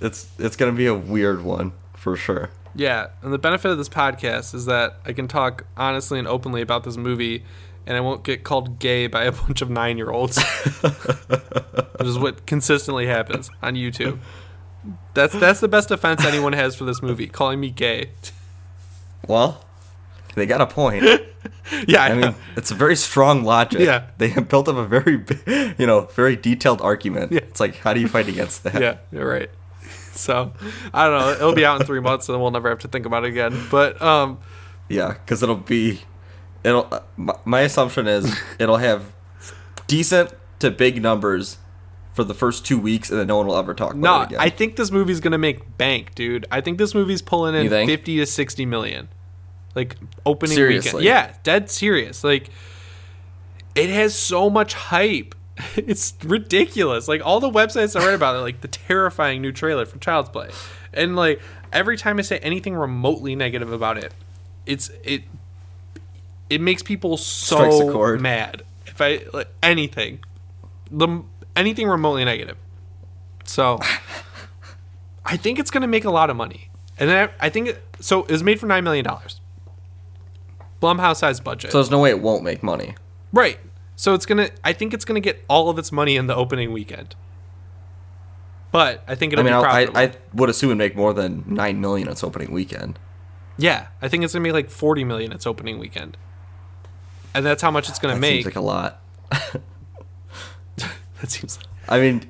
It's it's gonna be a weird one for sure. yeah, and the benefit of this podcast is that I can talk honestly and openly about this movie, and I won't get called gay by a [laughs] bunch of nine-year-olds, [laughs] which is what consistently happens on YouTube. That's that's the best offense anyone has for this movie, calling me gay. Well, they got a point. [laughs] yeah, I, I mean, it's a very strong logic. Yeah. They have built up a very, [laughs] you know, very detailed argument. Yeah. It's like, how do you fight against that? yeah, you're right. So I don't know. It'll be out in three [laughs] months, and we'll never have to think about it again. But um, Yeah, because it'll be, it'll. Uh, my, my assumption is it'll have decent to big numbers for the first two weeks, and then no one will ever talk about no, it again. I think this movie's gonna make bank, dude. I think this movie's pulling in fifty to sixty million, like opening Seriously? weekend. Yeah, dead serious. Like it has so much hype. [laughs] It's ridiculous. Like all the websites I read about it, like the terrifying new trailer for Child's Play, and like every time I say anything remotely negative about it, it's it it makes people so mad. If I like anything, the anything remotely negative. So [laughs] I think it's going to make a lot of money, and then I, I think it, so. It was made for nine million dollars. Blumhouse size budget, so there's no way it won't make money. right? So it's gonna. I think it's gonna get all of its money in the opening weekend. But I think I it'll mean, be I'll, I, profitable. I would assume it'd make more than nine million its opening weekend. yeah, I think it's gonna be like forty million its opening weekend, and that's how much it's gonna That make. seems like a lot. [laughs] that seems. I mean,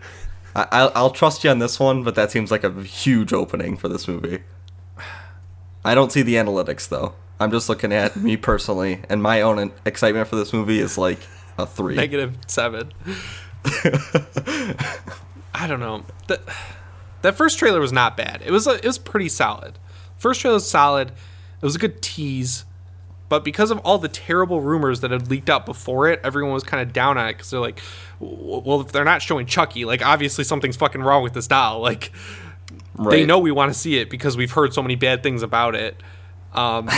I, I'll, I'll trust you on this one, but that seems like a huge opening for this movie. I don't see the analytics though. I'm just looking at me [laughs] personally, and my own excitement for this movie is like a three. Negative seven. [laughs] I don't know. That that first trailer was not bad. It was it was pretty solid. First trailer was solid. It was a good tease, but because of all the terrible rumors that had leaked out before it, everyone was kind of down on it because they're like, well, if they're not showing Chucky, like obviously something's fucking wrong with this doll. Like Right. they know we want to see it because we've heard so many bad things about it. Um,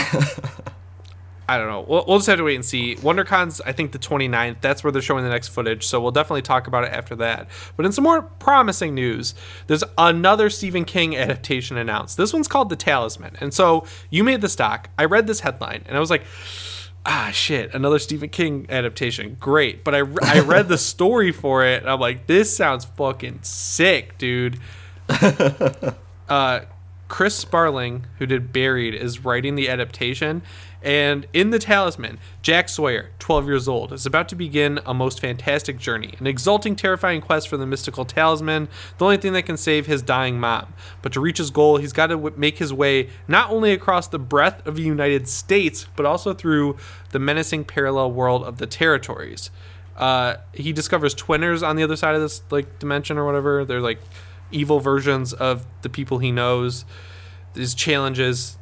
I don't know. We'll, we'll just have to wait and see. WonderCon's, I think, the 29th. That's where they're showing the next footage. So we'll definitely talk about it after that. But in some more promising news, there's another Stephen King adaptation announced. This one's called The Talisman. And so you made the stock. I read this headline and I was like, ah, shit, another Stephen King adaptation. Great. But I, I read the story for it and I'm like, this sounds fucking sick, dude. [laughs] uh, Chris Sparling, who did Buried, is writing the adaptation. And in The Talisman, Jack Sawyer, 12 years old, is about to begin a most fantastic journey, an exulting, terrifying quest for the mystical talisman, the only thing that can save his dying mom. But to reach his goal, he's got to w- make his way not only across the breadth of the United States, but also through the menacing parallel world of the territories. Uh, he discovers twinners on the other side of this like dimension or whatever. They're like evil versions of the people he knows. There's challenges.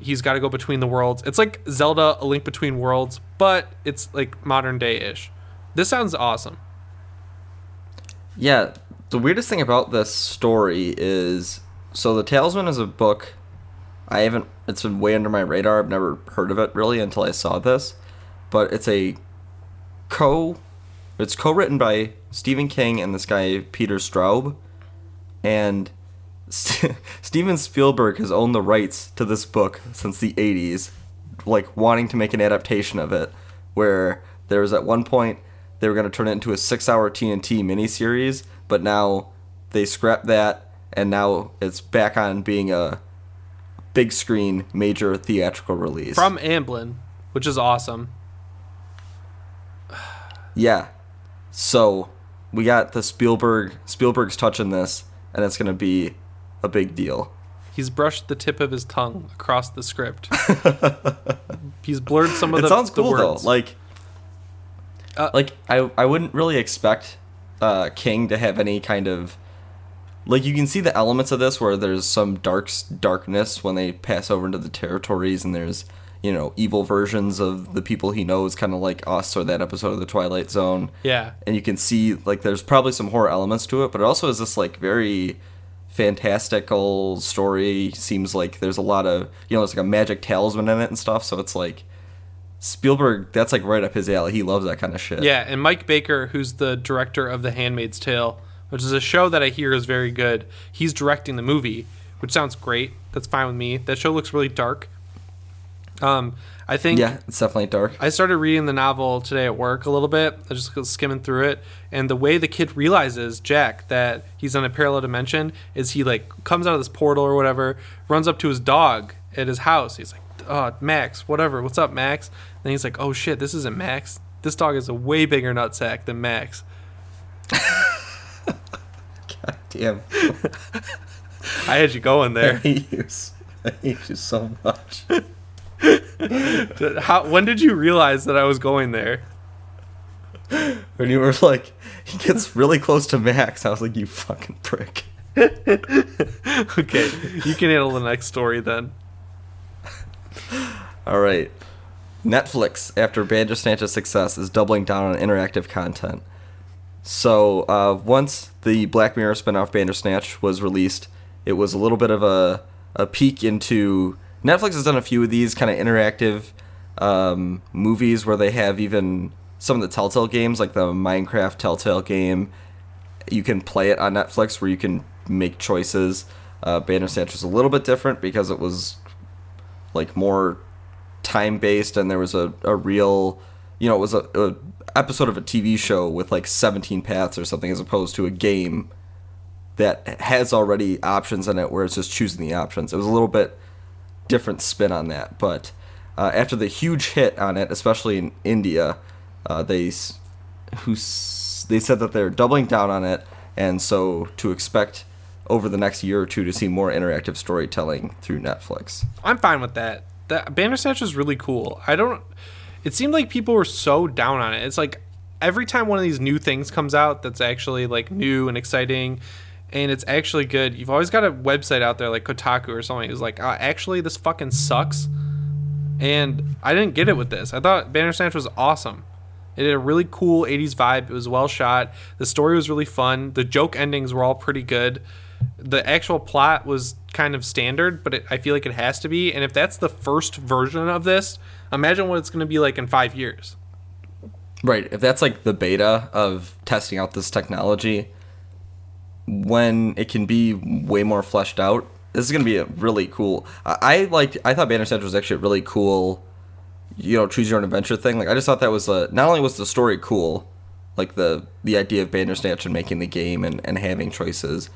He's got to go between the worlds. It's like Zelda: A Link Between Worlds, but it's like modern day ish. This sounds awesome. Yeah, the weirdest thing about this story is so the Talisman is a book. I haven't. It's been way under my radar. I've never heard of it really until I saw this, but it's a co. It's co-written by Stephen King and this guy Peter Straub, and St- [laughs] Steven Spielberg has owned the rights to this book since the '80s, like wanting to make an adaptation of it. Where there was at one point they were going to turn it into a six-hour TNT miniseries, but now they scrapped that, and now it's back on being a big screen major theatrical release. From Amblin, which is awesome. [sighs] yeah, so we got the Spielberg Spielberg's touch touching this, and it's going to be a big deal. He's brushed the tip of his tongue across the script. [laughs] He's blurred some of it the sounds the cool words. though. Like, Uh, like I I wouldn't really expect uh, King to have any kind of like you can see the elements of this where there's some dark darkness when they pass over into the territories and there's you know evil versions of the people he knows kind of like us or that episode of the twilight zone yeah. and you can see like there's probably some horror elements to it but it also is this like very fantastical story seems like there's a lot of you know there's like a magic talisman in it and stuff so it's like spielberg that's like right up his alley he loves that kind of shit Yeah, and Mike Barker, who's the director of The Handmaid's Tale, which is a show that I hear is very good. He's directing the movie, which sounds great. That's fine with me. That show looks really dark. Um, I think yeah it's definitely dark I started reading the novel today at work a little bit. I just was skimming through it, and the way the kid realizes Jack that he's in a parallel dimension is he like comes out of this portal or whatever, runs up to his dog at his house. He's like, "Oh, Max, whatever. What's up, Max?" And he's like, "Oh shit, this isn't Max. This dog is a way bigger nutsack than Max." [laughs] god damn I had you going [laughs] i there. hate you i hate you so much [laughs] [laughs] How, when did you realize that I was going there? when you were like he gets really close to max i was like you fucking prick [laughs] okay, you can handle the next story then. All right. Netflix, after Bandersnatch's success, is doubling down on interactive content. So, uh, once the Black Mirror spinoff Bandersnatch was released, it was a little bit of a, a peek into. Netflix has done a few of these kind of interactive um, movies where they have even some of the Telltale games, like the Minecraft Telltale game. You can play it on Netflix where you can make choices. Uh, Bandersnatch was a little bit different because it was like more time based and there was a, a real you know it was a, a episode of a tv show with like 17 paths or something as opposed to a game that has already options in it where it's just choosing the options it was a little bit different spin on that but uh, after the huge hit on it especially in india uh, they who they said that they're doubling down on it and so to expect over the next year or two to see more interactive storytelling through netflix I'm fine with that. That Bandersnatch is really cool. I don't. It seemed like people were so down on it. It's like every time one of these new things comes out that's actually like new and exciting and it's actually good, you've always got a website out there like Kotaku or something who's like, uh, actually, this fucking sucks. And I didn't get it with this. I thought Banner Bandersnatch was awesome. It had a really cool 80s vibe. It was well shot. The story was really fun. The joke endings were all pretty good. The actual plot was kind of standard, but it, I feel like it has to be. And if that's the first version of this, imagine what it's going to be like in five years. Right. If that's like the beta of testing out this technology, when it can be way more fleshed out, this is to be a really cool. I, I liked. I thought Banner Bandersnatch was actually a really cool, you know, choose your own adventure thing. Like I just thought that was a. Not only was the story cool, like the the idea of Bandersnatch and making the game and and having choices,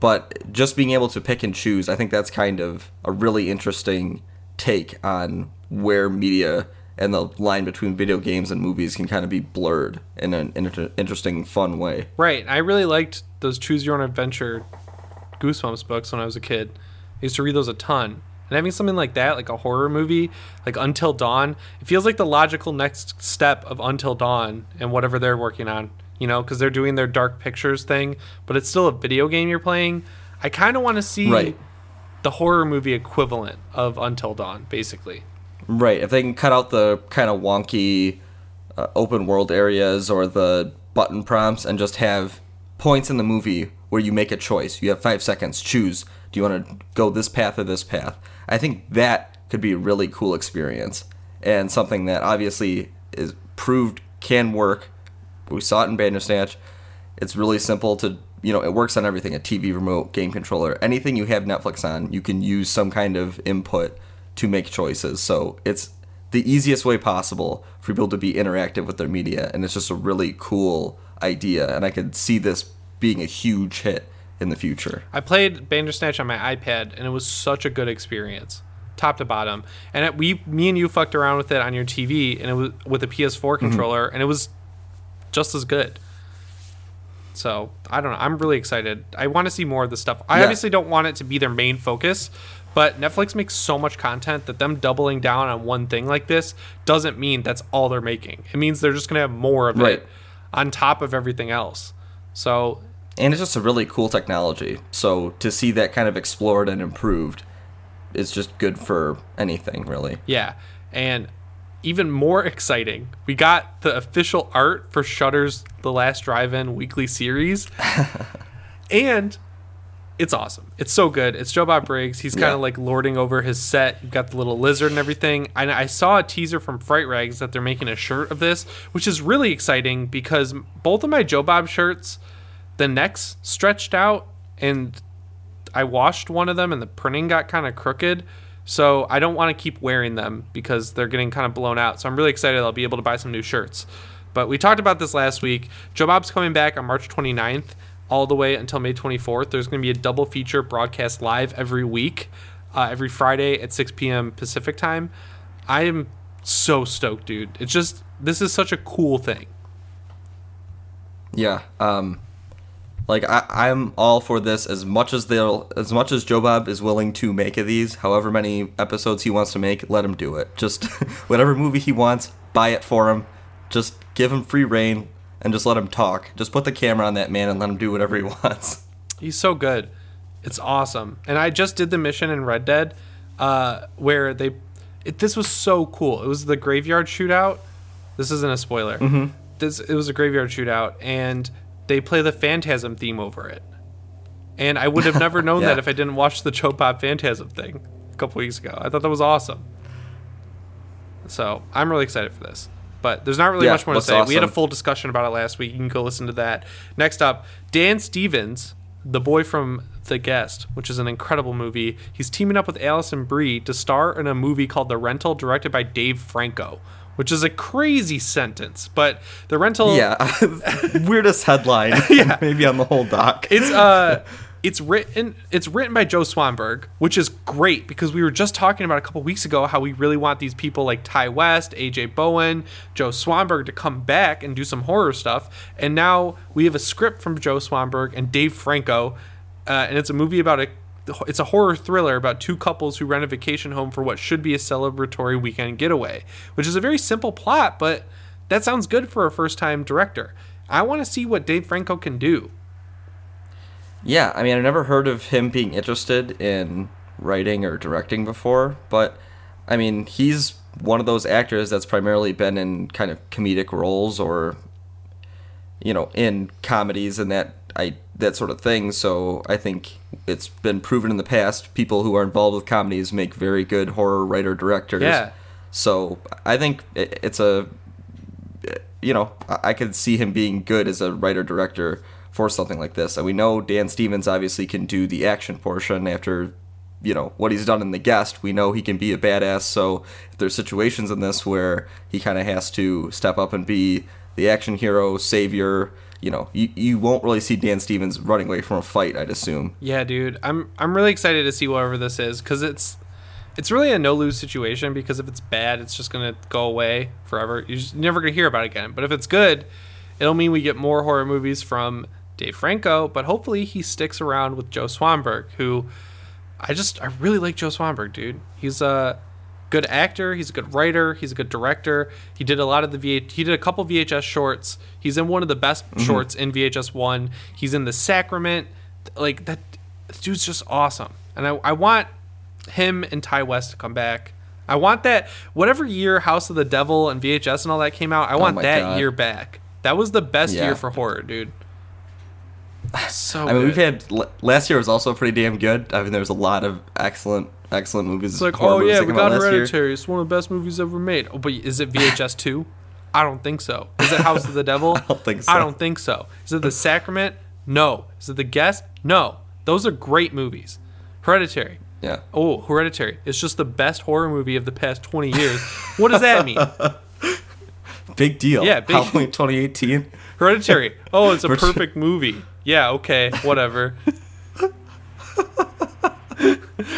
but just being able to pick and choose. I think that's kind of a really interesting take on where media and the line between video games and movies can kind of be blurred in an inter- interesting, fun way. Right. I really liked those choose your own adventure Goosebumps books when I was a kid. I used to read those a ton. And having something like that, like a horror movie, like Until Dawn, it feels like the logical next step of Until Dawn and whatever they're working on, you know, because they're doing their dark pictures thing, but it's still a video game you're playing. I kind of want to see Right. the horror movie equivalent of Until Dawn, basically. Right. If they can cut out the kind of wonky uh, open world areas or the button prompts and just have points in the movie where you make a choice. You have five seconds. Choose. Do you want to go this path or this path? I think that could be a really cool experience and something that obviously is proved can work. We saw it in Bandersnatch. It's really simple to you know it works on everything a TV remote, game controller, anything you have Netflix on. You can use some kind of input to make choices. So it's the easiest way possible for people to be interactive with their media, and it's just a really cool idea. And I could see this being a huge hit in the future. I played Bandersnatch on my iPad, and it was such a good experience, top to bottom. And it, we, me and you, fucked around with it on your TV, and it was with a PS4 mm-hmm. controller, and it was just as good. So I don't know. I'm really excited. I want to see more of this stuff. I Yeah. obviously don't want it to be their main focus, but Netflix makes so much content that them doubling down on one thing like this doesn't mean that's all they're making. It means they're just gonna have more of Right. it on top of everything else. So And it's just a really cool technology. So to see that kind of explored and improved is just good for anything, really. Yeah, and even more exciting, we got the official art for Shudder's The Last Drive-In weekly series, [laughs] and it's awesome. It's so good. It's Joe Bob Briggs. He's kind Yeah. of like lording over his set. You've got the little lizard and everything. And I saw a teaser from Fright Rags that they're making a shirt of this, which is really exciting because both of my Joe Bob shirts, the necks stretched out and I washed one of them and the printing got kind of crooked. So I don't want to keep wearing them because they're getting kind of blown out. So I'm really excited I'll be able to buy some new shirts. But we talked about this last week. Joe Bob's coming back on March 29th all the way until May 24th. There's going to be a double feature broadcast live every week, uh, every Friday at 6 p.m. Pacific time. I am so stoked, dude. It's just, this is such a cool thing. Yeah. Um, like I, I'm all for this as much as they'll as much as Joe Bob is willing to make of these, however many episodes he wants to make, let him do it. Just [laughs] whatever movie he wants, buy it for him. Just give him free reign and just let him talk. Just put the camera on that man and let him do whatever he [laughs] wants. He's so good. It's awesome. And I just did the mission in Red Dead uh, where they. It, this was so cool. It was the graveyard shootout. This isn't a spoiler. Mm-hmm. This it was a graveyard shootout, and they play the Phantasm theme over it. And I would have never [laughs] known Yeah. that if I didn't watch the Bob Phantasm thing a couple weeks ago. I thought that was awesome. So I'm really excited for this. But there's not really Yeah, much more to say. We had a full discussion about it last week. You can go listen to that. Next up, Dan Stevens, the boy from The Guest, which is an incredible movie. He's teaming up with Alison Brie to star in a movie called The Rental, directed by Dave Franco, which is a crazy sentence. But The Rental, Yeah, [laughs] weirdest headline. [laughs] Yeah. [laughs] maybe on the whole doc. it's uh it's written it's written by Joe Swanberg, which is great because we were just talking about a couple weeks ago how we really want these people like Ti West, AJ Bowen, Joe Swanberg to come back and do some horror stuff. And now we have a script from Joe Swanberg and Dave Franco, uh, and it's a movie about a it's a horror thriller about two couples who rent a vacation home for what should be a celebratory weekend getaway, which is a very simple plot, but that sounds good for a first time director. I want to see what Dave Franco can do. Yeah, I mean, I've never heard of him being interested in writing or directing before, but I mean, he's one of those actors that's primarily been in kind of comedic roles or you know, in comedies and that I that sort of thing. So I think it's been proven in the past people who are involved with comedies make very good horror writer directors. Yeah. So I think it's a you know, I I could see him being good as a writer director for something like this. And we know Dan Stevens obviously can do the action portion after you know what he's done in the guest we know he can be a badass so if there's situations in this where he kind of has to step up and be the action hero savior you know you, you won't really see dan stevens running away from a fight i'd assume Yeah, dude. I'm I'm really excited to see whatever this is because it's it's really a no lose situation because if it's bad, it's just gonna go away forever. You're never gonna hear about it again. But if it's good, it'll mean we get more horror movies from Dave Franco. But hopefully he sticks around with Joe Swanberg, who I just I really like Joe Swanberg, dude. He's a good actor. He's a good writer. He's a good director. He did a lot of the VH. He did a couple VHS shorts. He's in one of the best mm-hmm. shorts in VHS one. He's in the Sacrament. Like that, dude's just awesome. And I I want him and Ti West to come back. I want that whatever year House of the Devil and VHS and all that came out. I oh want my that God. year back. That was the best Yeah. year for horror, dude. [sighs] So i mean we've had l- last year was also pretty damn good i mean there was a lot of excellent excellent movies It's like, oh yeah, we got last year. Hereditary. It's one of the best movies ever made. Oh, but is it VHS two? I don't think so. Is it House of the Devil? [laughs] I don't think I so. don't think so. Is it The Sacrament? No. Is it The Guest? No. Those are great movies. Hereditary. yeah Oh, Hereditary. It's just the best horror movie of the past twenty years. what does that mean? [laughs] big deal Yeah, big- halloween 2018 Hereditary. Oh, it's a perfect movie. Yeah, okay, whatever.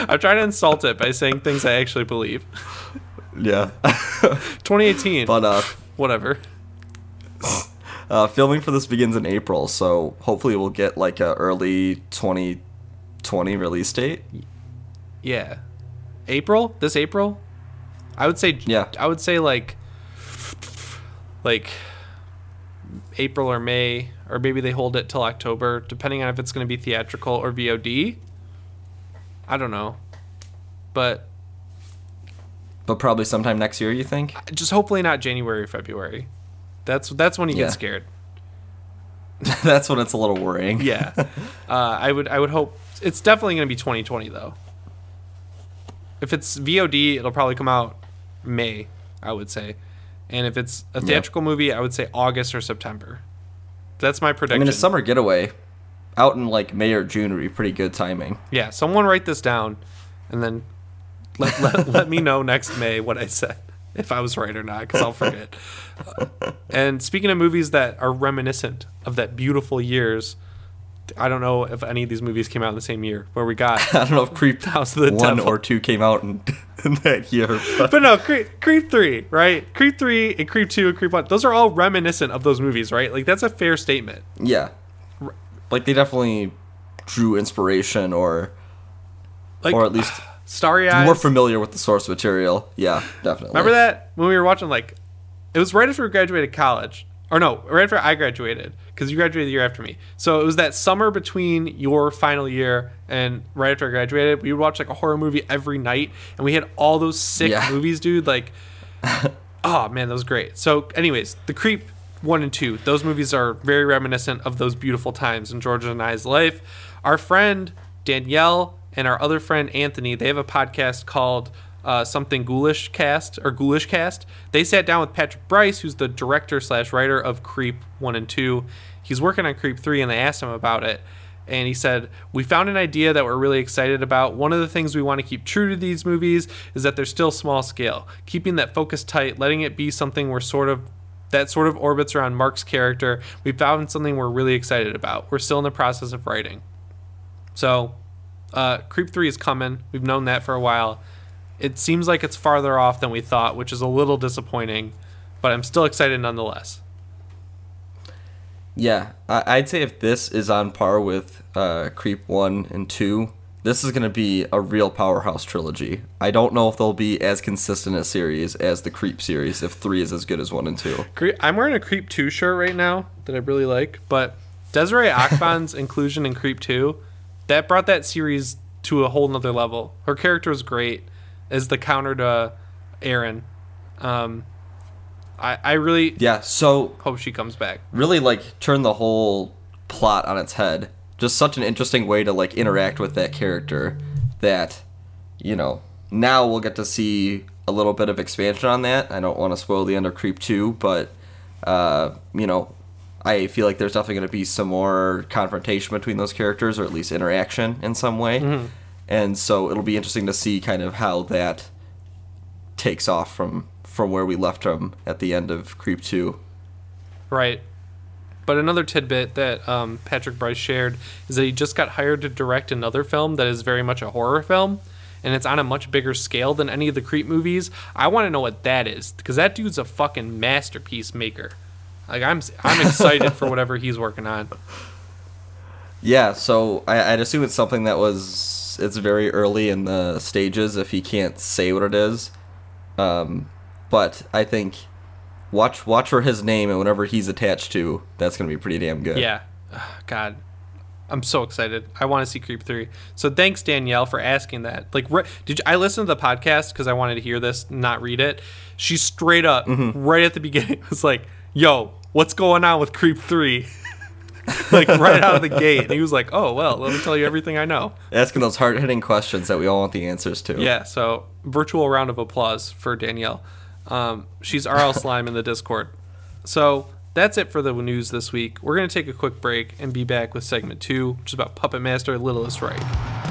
I'm trying to insult it by saying things I actually believe. yeah [laughs] 2018. but uh whatever. Uh, filming for this begins in April, so hopefully we'll get like a early 2020 release date. Yeah. April? This April? I would say Yeah. I would say like like April or May or maybe they hold it till October depending on if it's going to be theatrical or VOD. I don't know. But But probably sometime next year, you think? just hopefully not January or February. That's that's when you Yeah. get scared. [laughs] That's when it's a little worrying. Yeah. [laughs] uh, I would I would hope it's definitely going to be 2020 though. If it's VOD, it'll probably come out May, I would say. And if it's a theatrical movie, I would say August or September. That's my prediction. I mean, a summer getaway out in like May or June would be pretty good timing. yeah, someone write this down and then let, [laughs] let, let me know next May what I said, if I was right or not, because I'll forget. [laughs] And speaking of movies that are reminiscent of that beautiful years, I don't know if any of these movies came out in the same year where we got [laughs] I don't know if Creep [laughs] House one Devil. or two came out in, [laughs] in that year. But But no, Creep, Creep 3, right? Creep 3 and Creep 2 and Creep 1, those are all reminiscent of those movies, right? Like, that's a fair statement. yeah, like they definitely drew inspiration or Like, or at least [sighs] Starry Eyes. more familiar with the source material. Yeah, definitely. Remember that when we were watching, like, it was right after we graduated college. Or no, right after I graduated, because you graduated the year after me. So it was that summer between your final year and right after I graduated. We would watch like a horror movie every night, and we had all those sick Yeah. movies, dude. Like, [laughs] oh man, that was great. So, anyways, the Creep one and two, those movies are very reminiscent of those beautiful times in Georgia and I's life. Our friend Danielle and our other friend Anthony, they have a podcast called uh, something Ghoulish Cast or Ghoulish Cast. They sat down with Patrick Brice, who's the director slash writer of Creep one and two. He's working on Creep three, and they asked him about it and he said, We found an idea that we're really excited about. One of the things we want to keep true to these movies is that they're still small scale, keeping that focus tight, letting it be something we're sort of that sort of orbits around Mark's character. We found something we're really excited about. We're still in the process of writing. So, uh, Creep 3 is coming. We've known that for a while. It seems like it's farther off than we thought, which is a little disappointing, but I'm still excited nonetheless. Yeah, I'd say if this is on par with uh, Creep one and two, this is going to be a real powerhouse trilogy. I don't know if they'll be as consistent a series as the Creep series if 3 is as good as 1 and 2. I'm wearing a Creep 2 shirt right now that I really like, but Desiree Akhavan's [laughs] inclusion in Creep 2, that brought that series to a whole nother level. Her character was great as the counter to Aaron. Um, I, I really Yeah, so hope she comes back. really like turn the whole plot on its head. Just such an interesting way to like interact with that character that you know, now we'll get to see a little bit of expansion on that. I don't want to spoil the end of Creep 2, but uh, you know, I feel like there's definitely going to be some more confrontation between those characters or at least interaction in some way. And so it'll be interesting to see kind of how that takes off from from where we left them at the end of Creep 2. Right. But another tidbit that um, Patrick Brice shared is that he just got hired to direct another film that is very much a horror film, and it's on a much bigger scale than any of the Creep movies. I want to know what that is because that dude's a fucking masterpiece maker. Like I'm, I'm excited for whatever he's working on. [laughs] Yeah, so I, I'd assume it's something that was it's very early in the stages if he can't say what it is. Um, but I think watch watch for his name and whatever he's attached to, that's gonna be pretty damn good. Yeah, God, I'm so excited. I want to see Creep three. So thanks Danielle for asking that. Like, re- did you, I listened to the podcast because I wanted to hear this, not read it? She straight up right at the beginning [laughs] was like, "Yo, what's going on with Creep 3? [laughs] like right out of the gate, and he was like, "Oh well, let me tell you everything I know." Asking those hard hitting questions that we all want the answers to. Yeah, so virtual round of applause for Danielle. Um, she's RL [laughs] Slime in the Discord. So that's it for the news this week. We're going to take a quick break and be back with segment two, which is about Puppet Master Littlest Reich.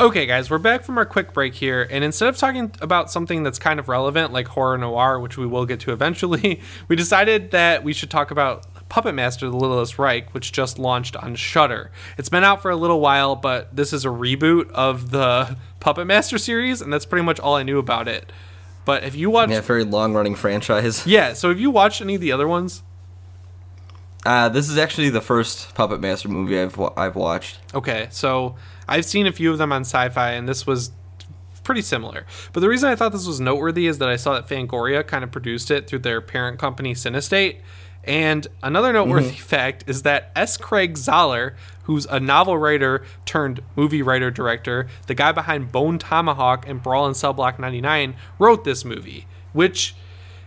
Okay, guys, we're back from our quick break here, and instead of talking about something that's kind of relevant, like horror noir, which we will get to eventually, [laughs] we decided that we should talk about Puppet Master: The Littlest Reich, which just launched on Shudder. It's been out for a little while, but this is a reboot of the [laughs] Puppet Master series, and that's pretty much all I knew about it. But if you watched, Yeah, very long running franchise. [laughs] Yeah, so have you watched any of the other ones? Uh, this is actually the first Puppet Master movie I've I've watched. Okay, so I've seen a few of them on Sci-Fi, and this was pretty similar. But the reason I thought this was noteworthy is that I saw that Fangoria kind of produced it through their parent company Cinestate. And another noteworthy mm-hmm. fact is that S. Craig Zahler, who's a novel writer turned movie writer director, the guy behind Bone Tomahawk and Brawl in Cell Block 99, wrote this movie, which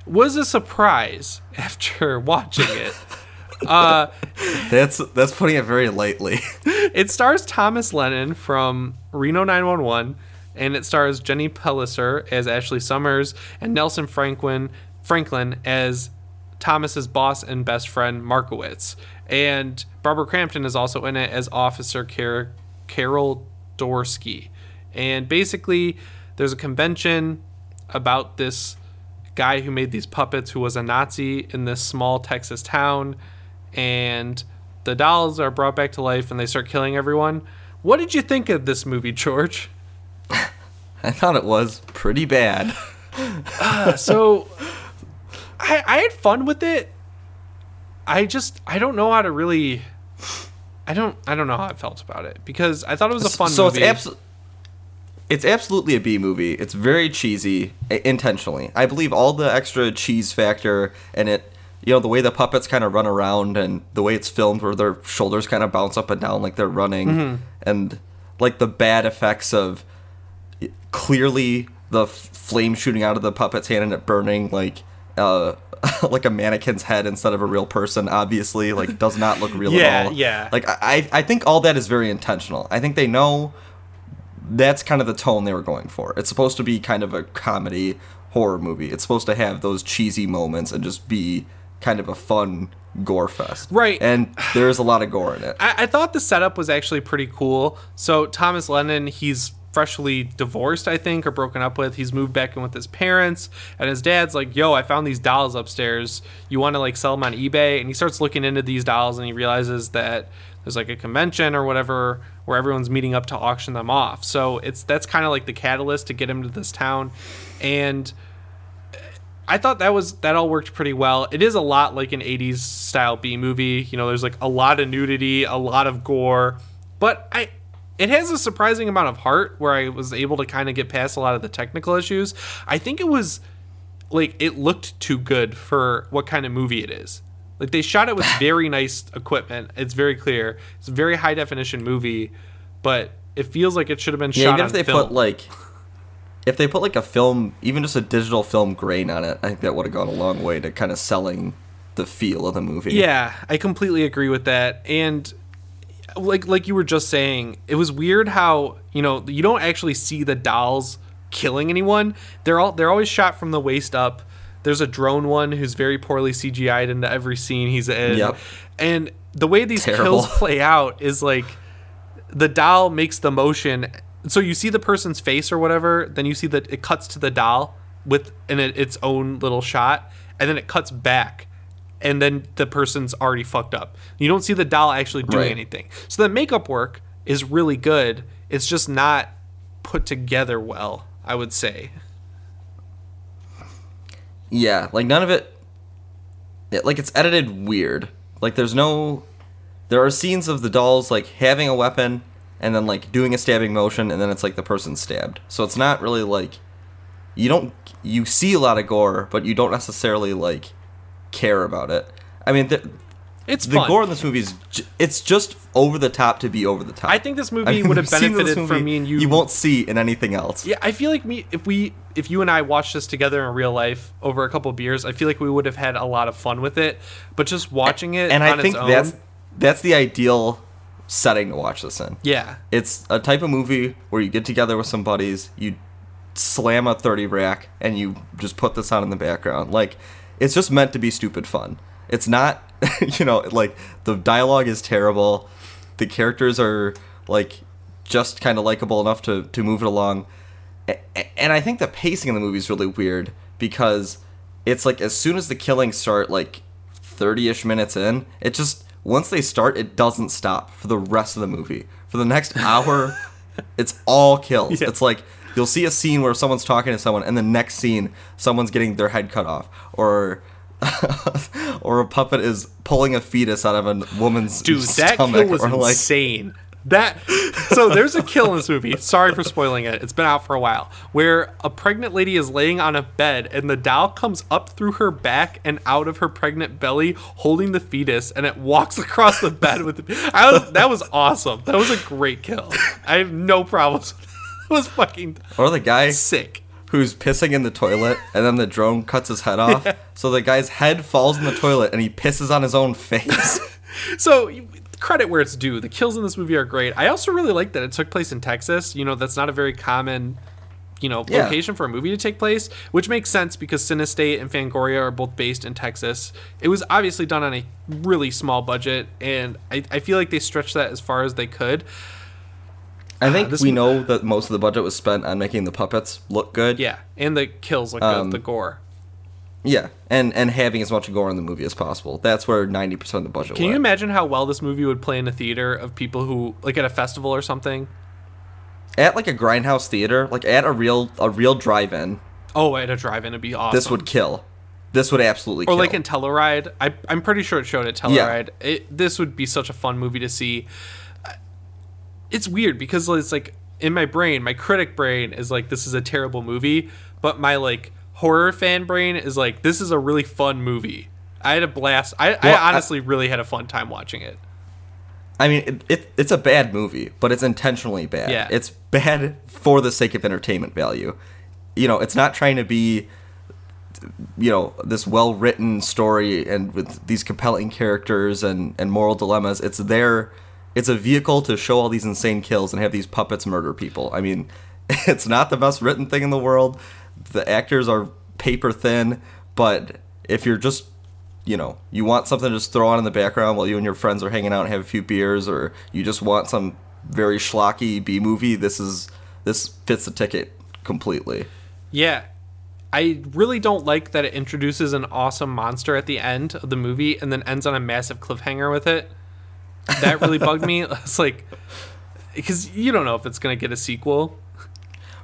was a surprise [laughs] after watching it. [laughs] Uh, That's that's putting it very lightly. [laughs] It stars Thomas Lennon from Reno 911, and it stars Jenny Pellicer as Ashley Summers and Nelson Franklin Franklin as Thomas's boss and best friend Markowitz. And Barbara Crampton is also in it as Officer Car- Carol Doreski. And basically, there's a convention about this guy who made these puppets who was a Nazi in this small Texas town and the dolls are brought back to life and they start killing everyone. What did you think of this movie, George? [laughs] I thought it was pretty bad. [laughs] Ah, so I I had fun with it. I just I don't know how to really I don't I don't know how I felt about it because I thought it was a fun so movie. it's absolutely it's absolutely a B movie. It's very cheesy intentionally. I believe all the extra cheese factor and it you know the way the puppets kind of run around and the way it's filmed where their shoulders kind of bounce up and down like they're running Mm-hmm. and like the bad effects of clearly the f- flame shooting out of the puppet's hand and it burning like uh [laughs] like a mannequin's head instead of a real person obviously like does not look real [laughs] Yeah, at all yeah. like I, I think all that is very intentional i think they know that's kind of the tone they were going for it's supposed to be kind of a comedy horror movie it's supposed to have those cheesy moments and just be kind of a fun gore fest Right. and there's a lot of gore in it I, I thought the setup was actually pretty cool. So Thomas Lennon, he's freshly divorced, I think, or broken up with. He's moved back in with his parents, and his dad's like, "Yo, I found these dolls upstairs. You want to like sell them on eBay?" And he starts looking into these dolls, and he realizes that there's like a convention or whatever where everyone's meeting up to auction them off. So it's that's kind of like the catalyst to get him to this town, and I thought that was that all worked pretty well. It is a lot like an 80s style B movie. You know, there's like a lot of nudity, a lot of gore, but I it has a surprising amount of heart where I was able to kind of get past a lot of the technical issues. I think it was like it looked too good for what kind of movie it is. Like they shot it with [sighs] very nice equipment. It's very clear. It's a very high definition movie, but it feels like it should have been Yeah, shot even on if they film. put like, if they put like a film, even just a digital film grain on it, I think that would have gone a long way to kind of selling the feel of the movie. Yeah, I completely agree with that. And like like you were just saying, it was weird how, you know, you don't actually see the dolls killing anyone. They're all they're always shot from the waist up. There's a drone one who's very poorly CGI'd into every scene he's in. Yep. And the way these Terrible. kills play out is like the doll makes the motion so you see the person's face or whatever then you see that it cuts to the doll with in it, its own little shot and then it cuts back and then the person's already fucked up you don't see the doll actually doing Right. anything so the makeup work is really good it's just not put together well i would say Yeah, like none of it, it. Like it's edited weird. Like there's no. There are scenes of the dolls like having a weapon and then like doing a stabbing motion and then it's like the person stabbed. So it's not really like. You don't. You see a lot of gore, but you don't necessarily like care about it. I mean, the, it's the fun. gore in this movie is. J- it's just over the top to be over the top. i think this movie I mean, would have the scenes in this benefited from me and you You won't see in anything else. Yeah, I feel like me if we if you and I watched this together in real life over a couple beers, I feel like we would have had a lot of fun with it. But just watching it and I think own, that's that's the ideal setting to watch this in. yeah, It's a type of movie where you get together with some buddies, you slam a 30 rack, and you just put this on in the background. Like, it's just meant to be stupid fun. It's not, [laughs] you know, like, the dialogue is terrible. The characters are, like, just kind of likable enough to, to move it along. And I think the pacing in the movie is really weird because it's like as soon as the killings start, like 30 ish minutes in, it just, once they start, it doesn't stop for the rest of the movie. For the next hour, [laughs] it's all kills. Yeah. It's like you'll see a scene where someone's talking to someone, and the next scene, someone's getting their head cut off. Or. [laughs] or a puppet is pulling a fetus out of a woman's dude, that kill was or like insane. That so there's a kill in this movie. Sorry for spoiling it. It's been out for a while. Where a pregnant lady is laying on a bed and the doll comes up through her back and out of her pregnant belly, holding the fetus, and it walks [laughs] across the bed with. It. I was that was awesome. That was a great kill. I have no problems. with [laughs] it. It was fucking or the guy sick. who's pissing in the toilet and then the drone cuts his head off. [laughs] So the guy's head falls in the toilet and he pisses on his own face. So you- credit where it's due. The kills in this movie are great. I also really like that it took place in Texas. You know, that's not a very common, you know, Yeah. location for a movie to take place, which makes sense because Cinestate and Fangoria are both based in Texas. It was obviously done on a really small budget, and I, I feel like they stretched that as far as they could. I think this we mo- know that most of the budget was spent on making the puppets look good. Yeah, and the kills look Um, good, the gore. Yeah, and and having as much gore in the movie as possible. That's where ninety percent of the budget. Can you imagine how well this movie would play in a theater of people who, like at a festival or something? at like a grindhouse theater, like at a real a real drive-in? Oh, at a drive-in, it'd be awesome. This would kill. This would absolutely or kill. like in Telluride. I, I'm pretty sure it showed at Telluride. It, this would be such a fun movie to see. It's weird because it's like in my brain, my critic brain is like this is a terrible movie, but my like horror fan brain is like this is a really fun movie. I had a blast. I, Well, I I- honestly really had a fun time watching it. I mean, it, it, it's a bad movie, but it's intentionally bad. Yeah. It's bad for the sake of entertainment value. You know, it's not trying to be, you know, this well written story and with these compelling characters and, and moral dilemmas. It's there. It's a vehicle to show all these insane kills and have these puppets murder people. I mean, [laughs] it's not the best written thing in the world. The actors are paper thin, but if you're just you know, you want something to just throw on in the background while you and your friends are hanging out and have a few beers, or you just want some very schlocky B movie, this is this fits the ticket completely. Yeah. I really don't like that it introduces an awesome monster at the end of the movie and then ends on a massive cliffhanger with it. That really bugged me. [laughs] It's like because you don't know if it's gonna get a sequel.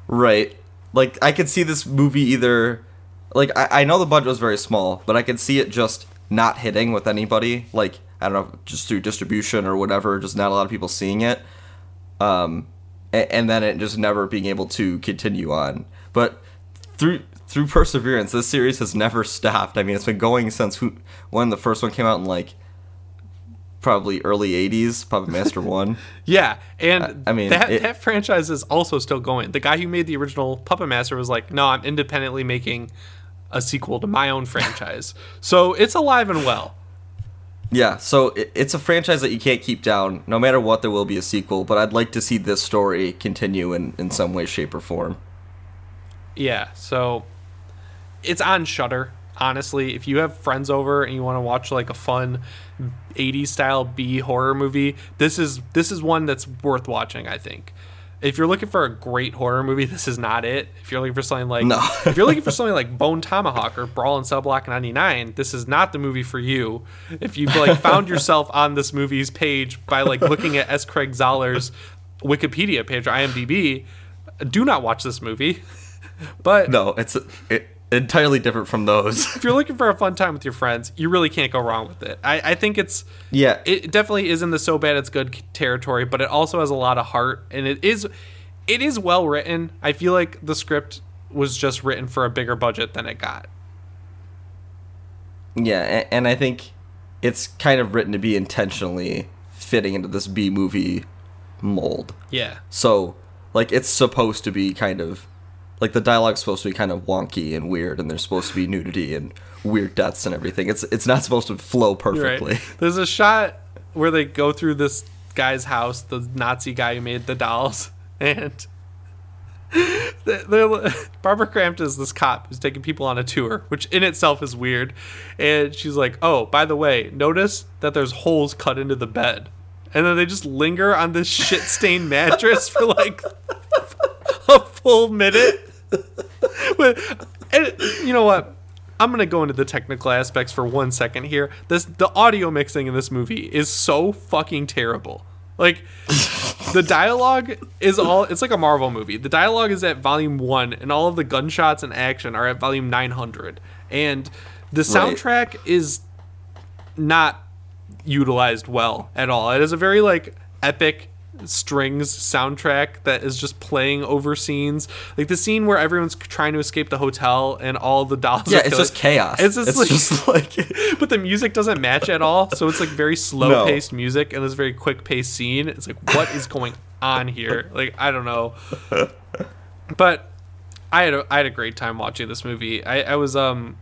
Right. Like I could see this movie either like I, I know the budget was very small, but I could see it just not hitting with anybody. Like I don't know, just through distribution or whatever, just not a lot of people seeing it. Um, and, and then it just never being able to continue on. But through through perseverance, this series has never stopped. I mean, it's been going since who, when the first one came out in like probably early 80s puppet master [laughs] 1 Yeah, and I- I mean, that it- that franchise is also still going. The guy who made the original Puppet Master was like, "No, I'm independently making a sequel to my own franchise." [laughs] so it's alive and well. yeah so it, it's a franchise that you can't keep down no matter what there will be a sequel but i'd like to see this story continue in, in some way shape or form Yeah, so it's on Shudder. Honestly, if you have friends over and you want to watch like a fun 80s style B horror movie, this is this is one that's worth watching, I think. If you're looking for a great horror movie, [laughs] this is not it. If you're looking for something like No. [laughs] if you're looking for something like Bone Tomahawk or Brawl in Cell Block 99, this is not the movie for you. If you've like [laughs] found yourself on this movie's page by like looking at S. Craig Zahler's Wikipedia page or IMDb, do not watch this movie. But no it's it, entirely different from those if you're looking for a fun time with your friends, you really can't go wrong with it. I, I think it's yeah it definitely is in the so bad it's good territory, but it also has a lot of heart and it is it is well written. I feel like the script was just written for a bigger budget than it got. yeah and, and i think it's kind of written to be intentionally fitting into this b movie mold Yeah. So, like, it's supposed to be kind of like the dialogue's supposed to be kind of wonky and weird, and there's supposed to be nudity and weird deaths and everything. It's it's not supposed to flow perfectly. Right. There's a shot where they go through this guy's house, the Nazi guy who made the dolls, [laughs] and they're, they're- [laughs] Barbara Crampton is this cop who's taking people on a tour, which in itself is weird. And she's like, "Oh, by the way, notice that there's holes cut into the bed." And then they just linger on this shit-stained mattress for like [laughs] a full minute. [laughs] But- and you know what? I'm gonna go into the technical aspects for one second here. This the audio mixing in this movie is so fucking terrible. Like [laughs] the dialogue is all it's like a Marvel movie. The dialogue is at volume one, and all of the gunshots and action are at volume 900. And the soundtrack is not utilized well at all. It is a very like epic strings soundtrack that is just playing over scenes. Like the scene where everyone's trying to escape the hotel and all the dolls. Yeah, it's just chaos. It's just It's like, just [laughs] like but the music doesn't match at all. So it's like very [laughs] slow paced music and this very quick paced scene. It's like what is going on here? Like I don't know. But I had a, I had a great time watching this movie. I, I was um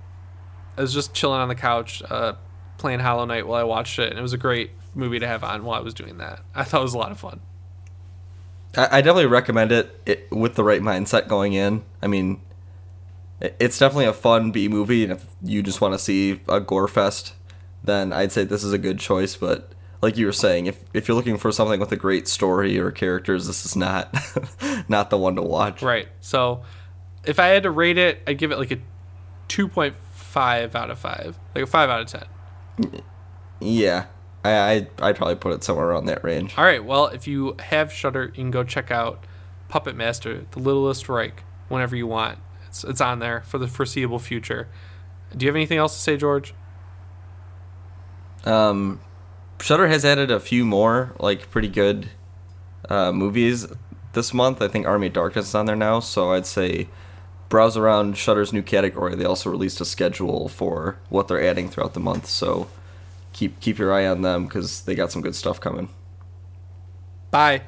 I was just chilling on the couch uh, playing Hollow Knight while I watched it, and it was a great movie to have on while I was doing that. I thought it was a lot of fun. I, I definitely recommend it, it with the right mindset going in. I mean, it- it's definitely a fun B movie, and if you just want to see a gore fest, then I'd say this is a good choice. But like you were saying, if if you're looking for something with a great story or characters, this is not [laughs] not the one to watch. Right. So if I had to rate it, I'd give it like a 2.5 out of 5. Like a 5 out of 10. Yeah, I, I I'd probably put it somewhere around that range. All right. Well, if you have Shudder, you can go check out Puppet Master: The Littlest Reich whenever you want. It's it's on there for the foreseeable future. Do you have anything else to say, George? Um, Shudder has added a few more like pretty good uh, movies this month. I think Army of Darkness is on there now, so I'd say browse around Shudder's new category. They also released a schedule for what they're adding throughout the month, so keep keep your eye on them because they got some good stuff coming. Bye.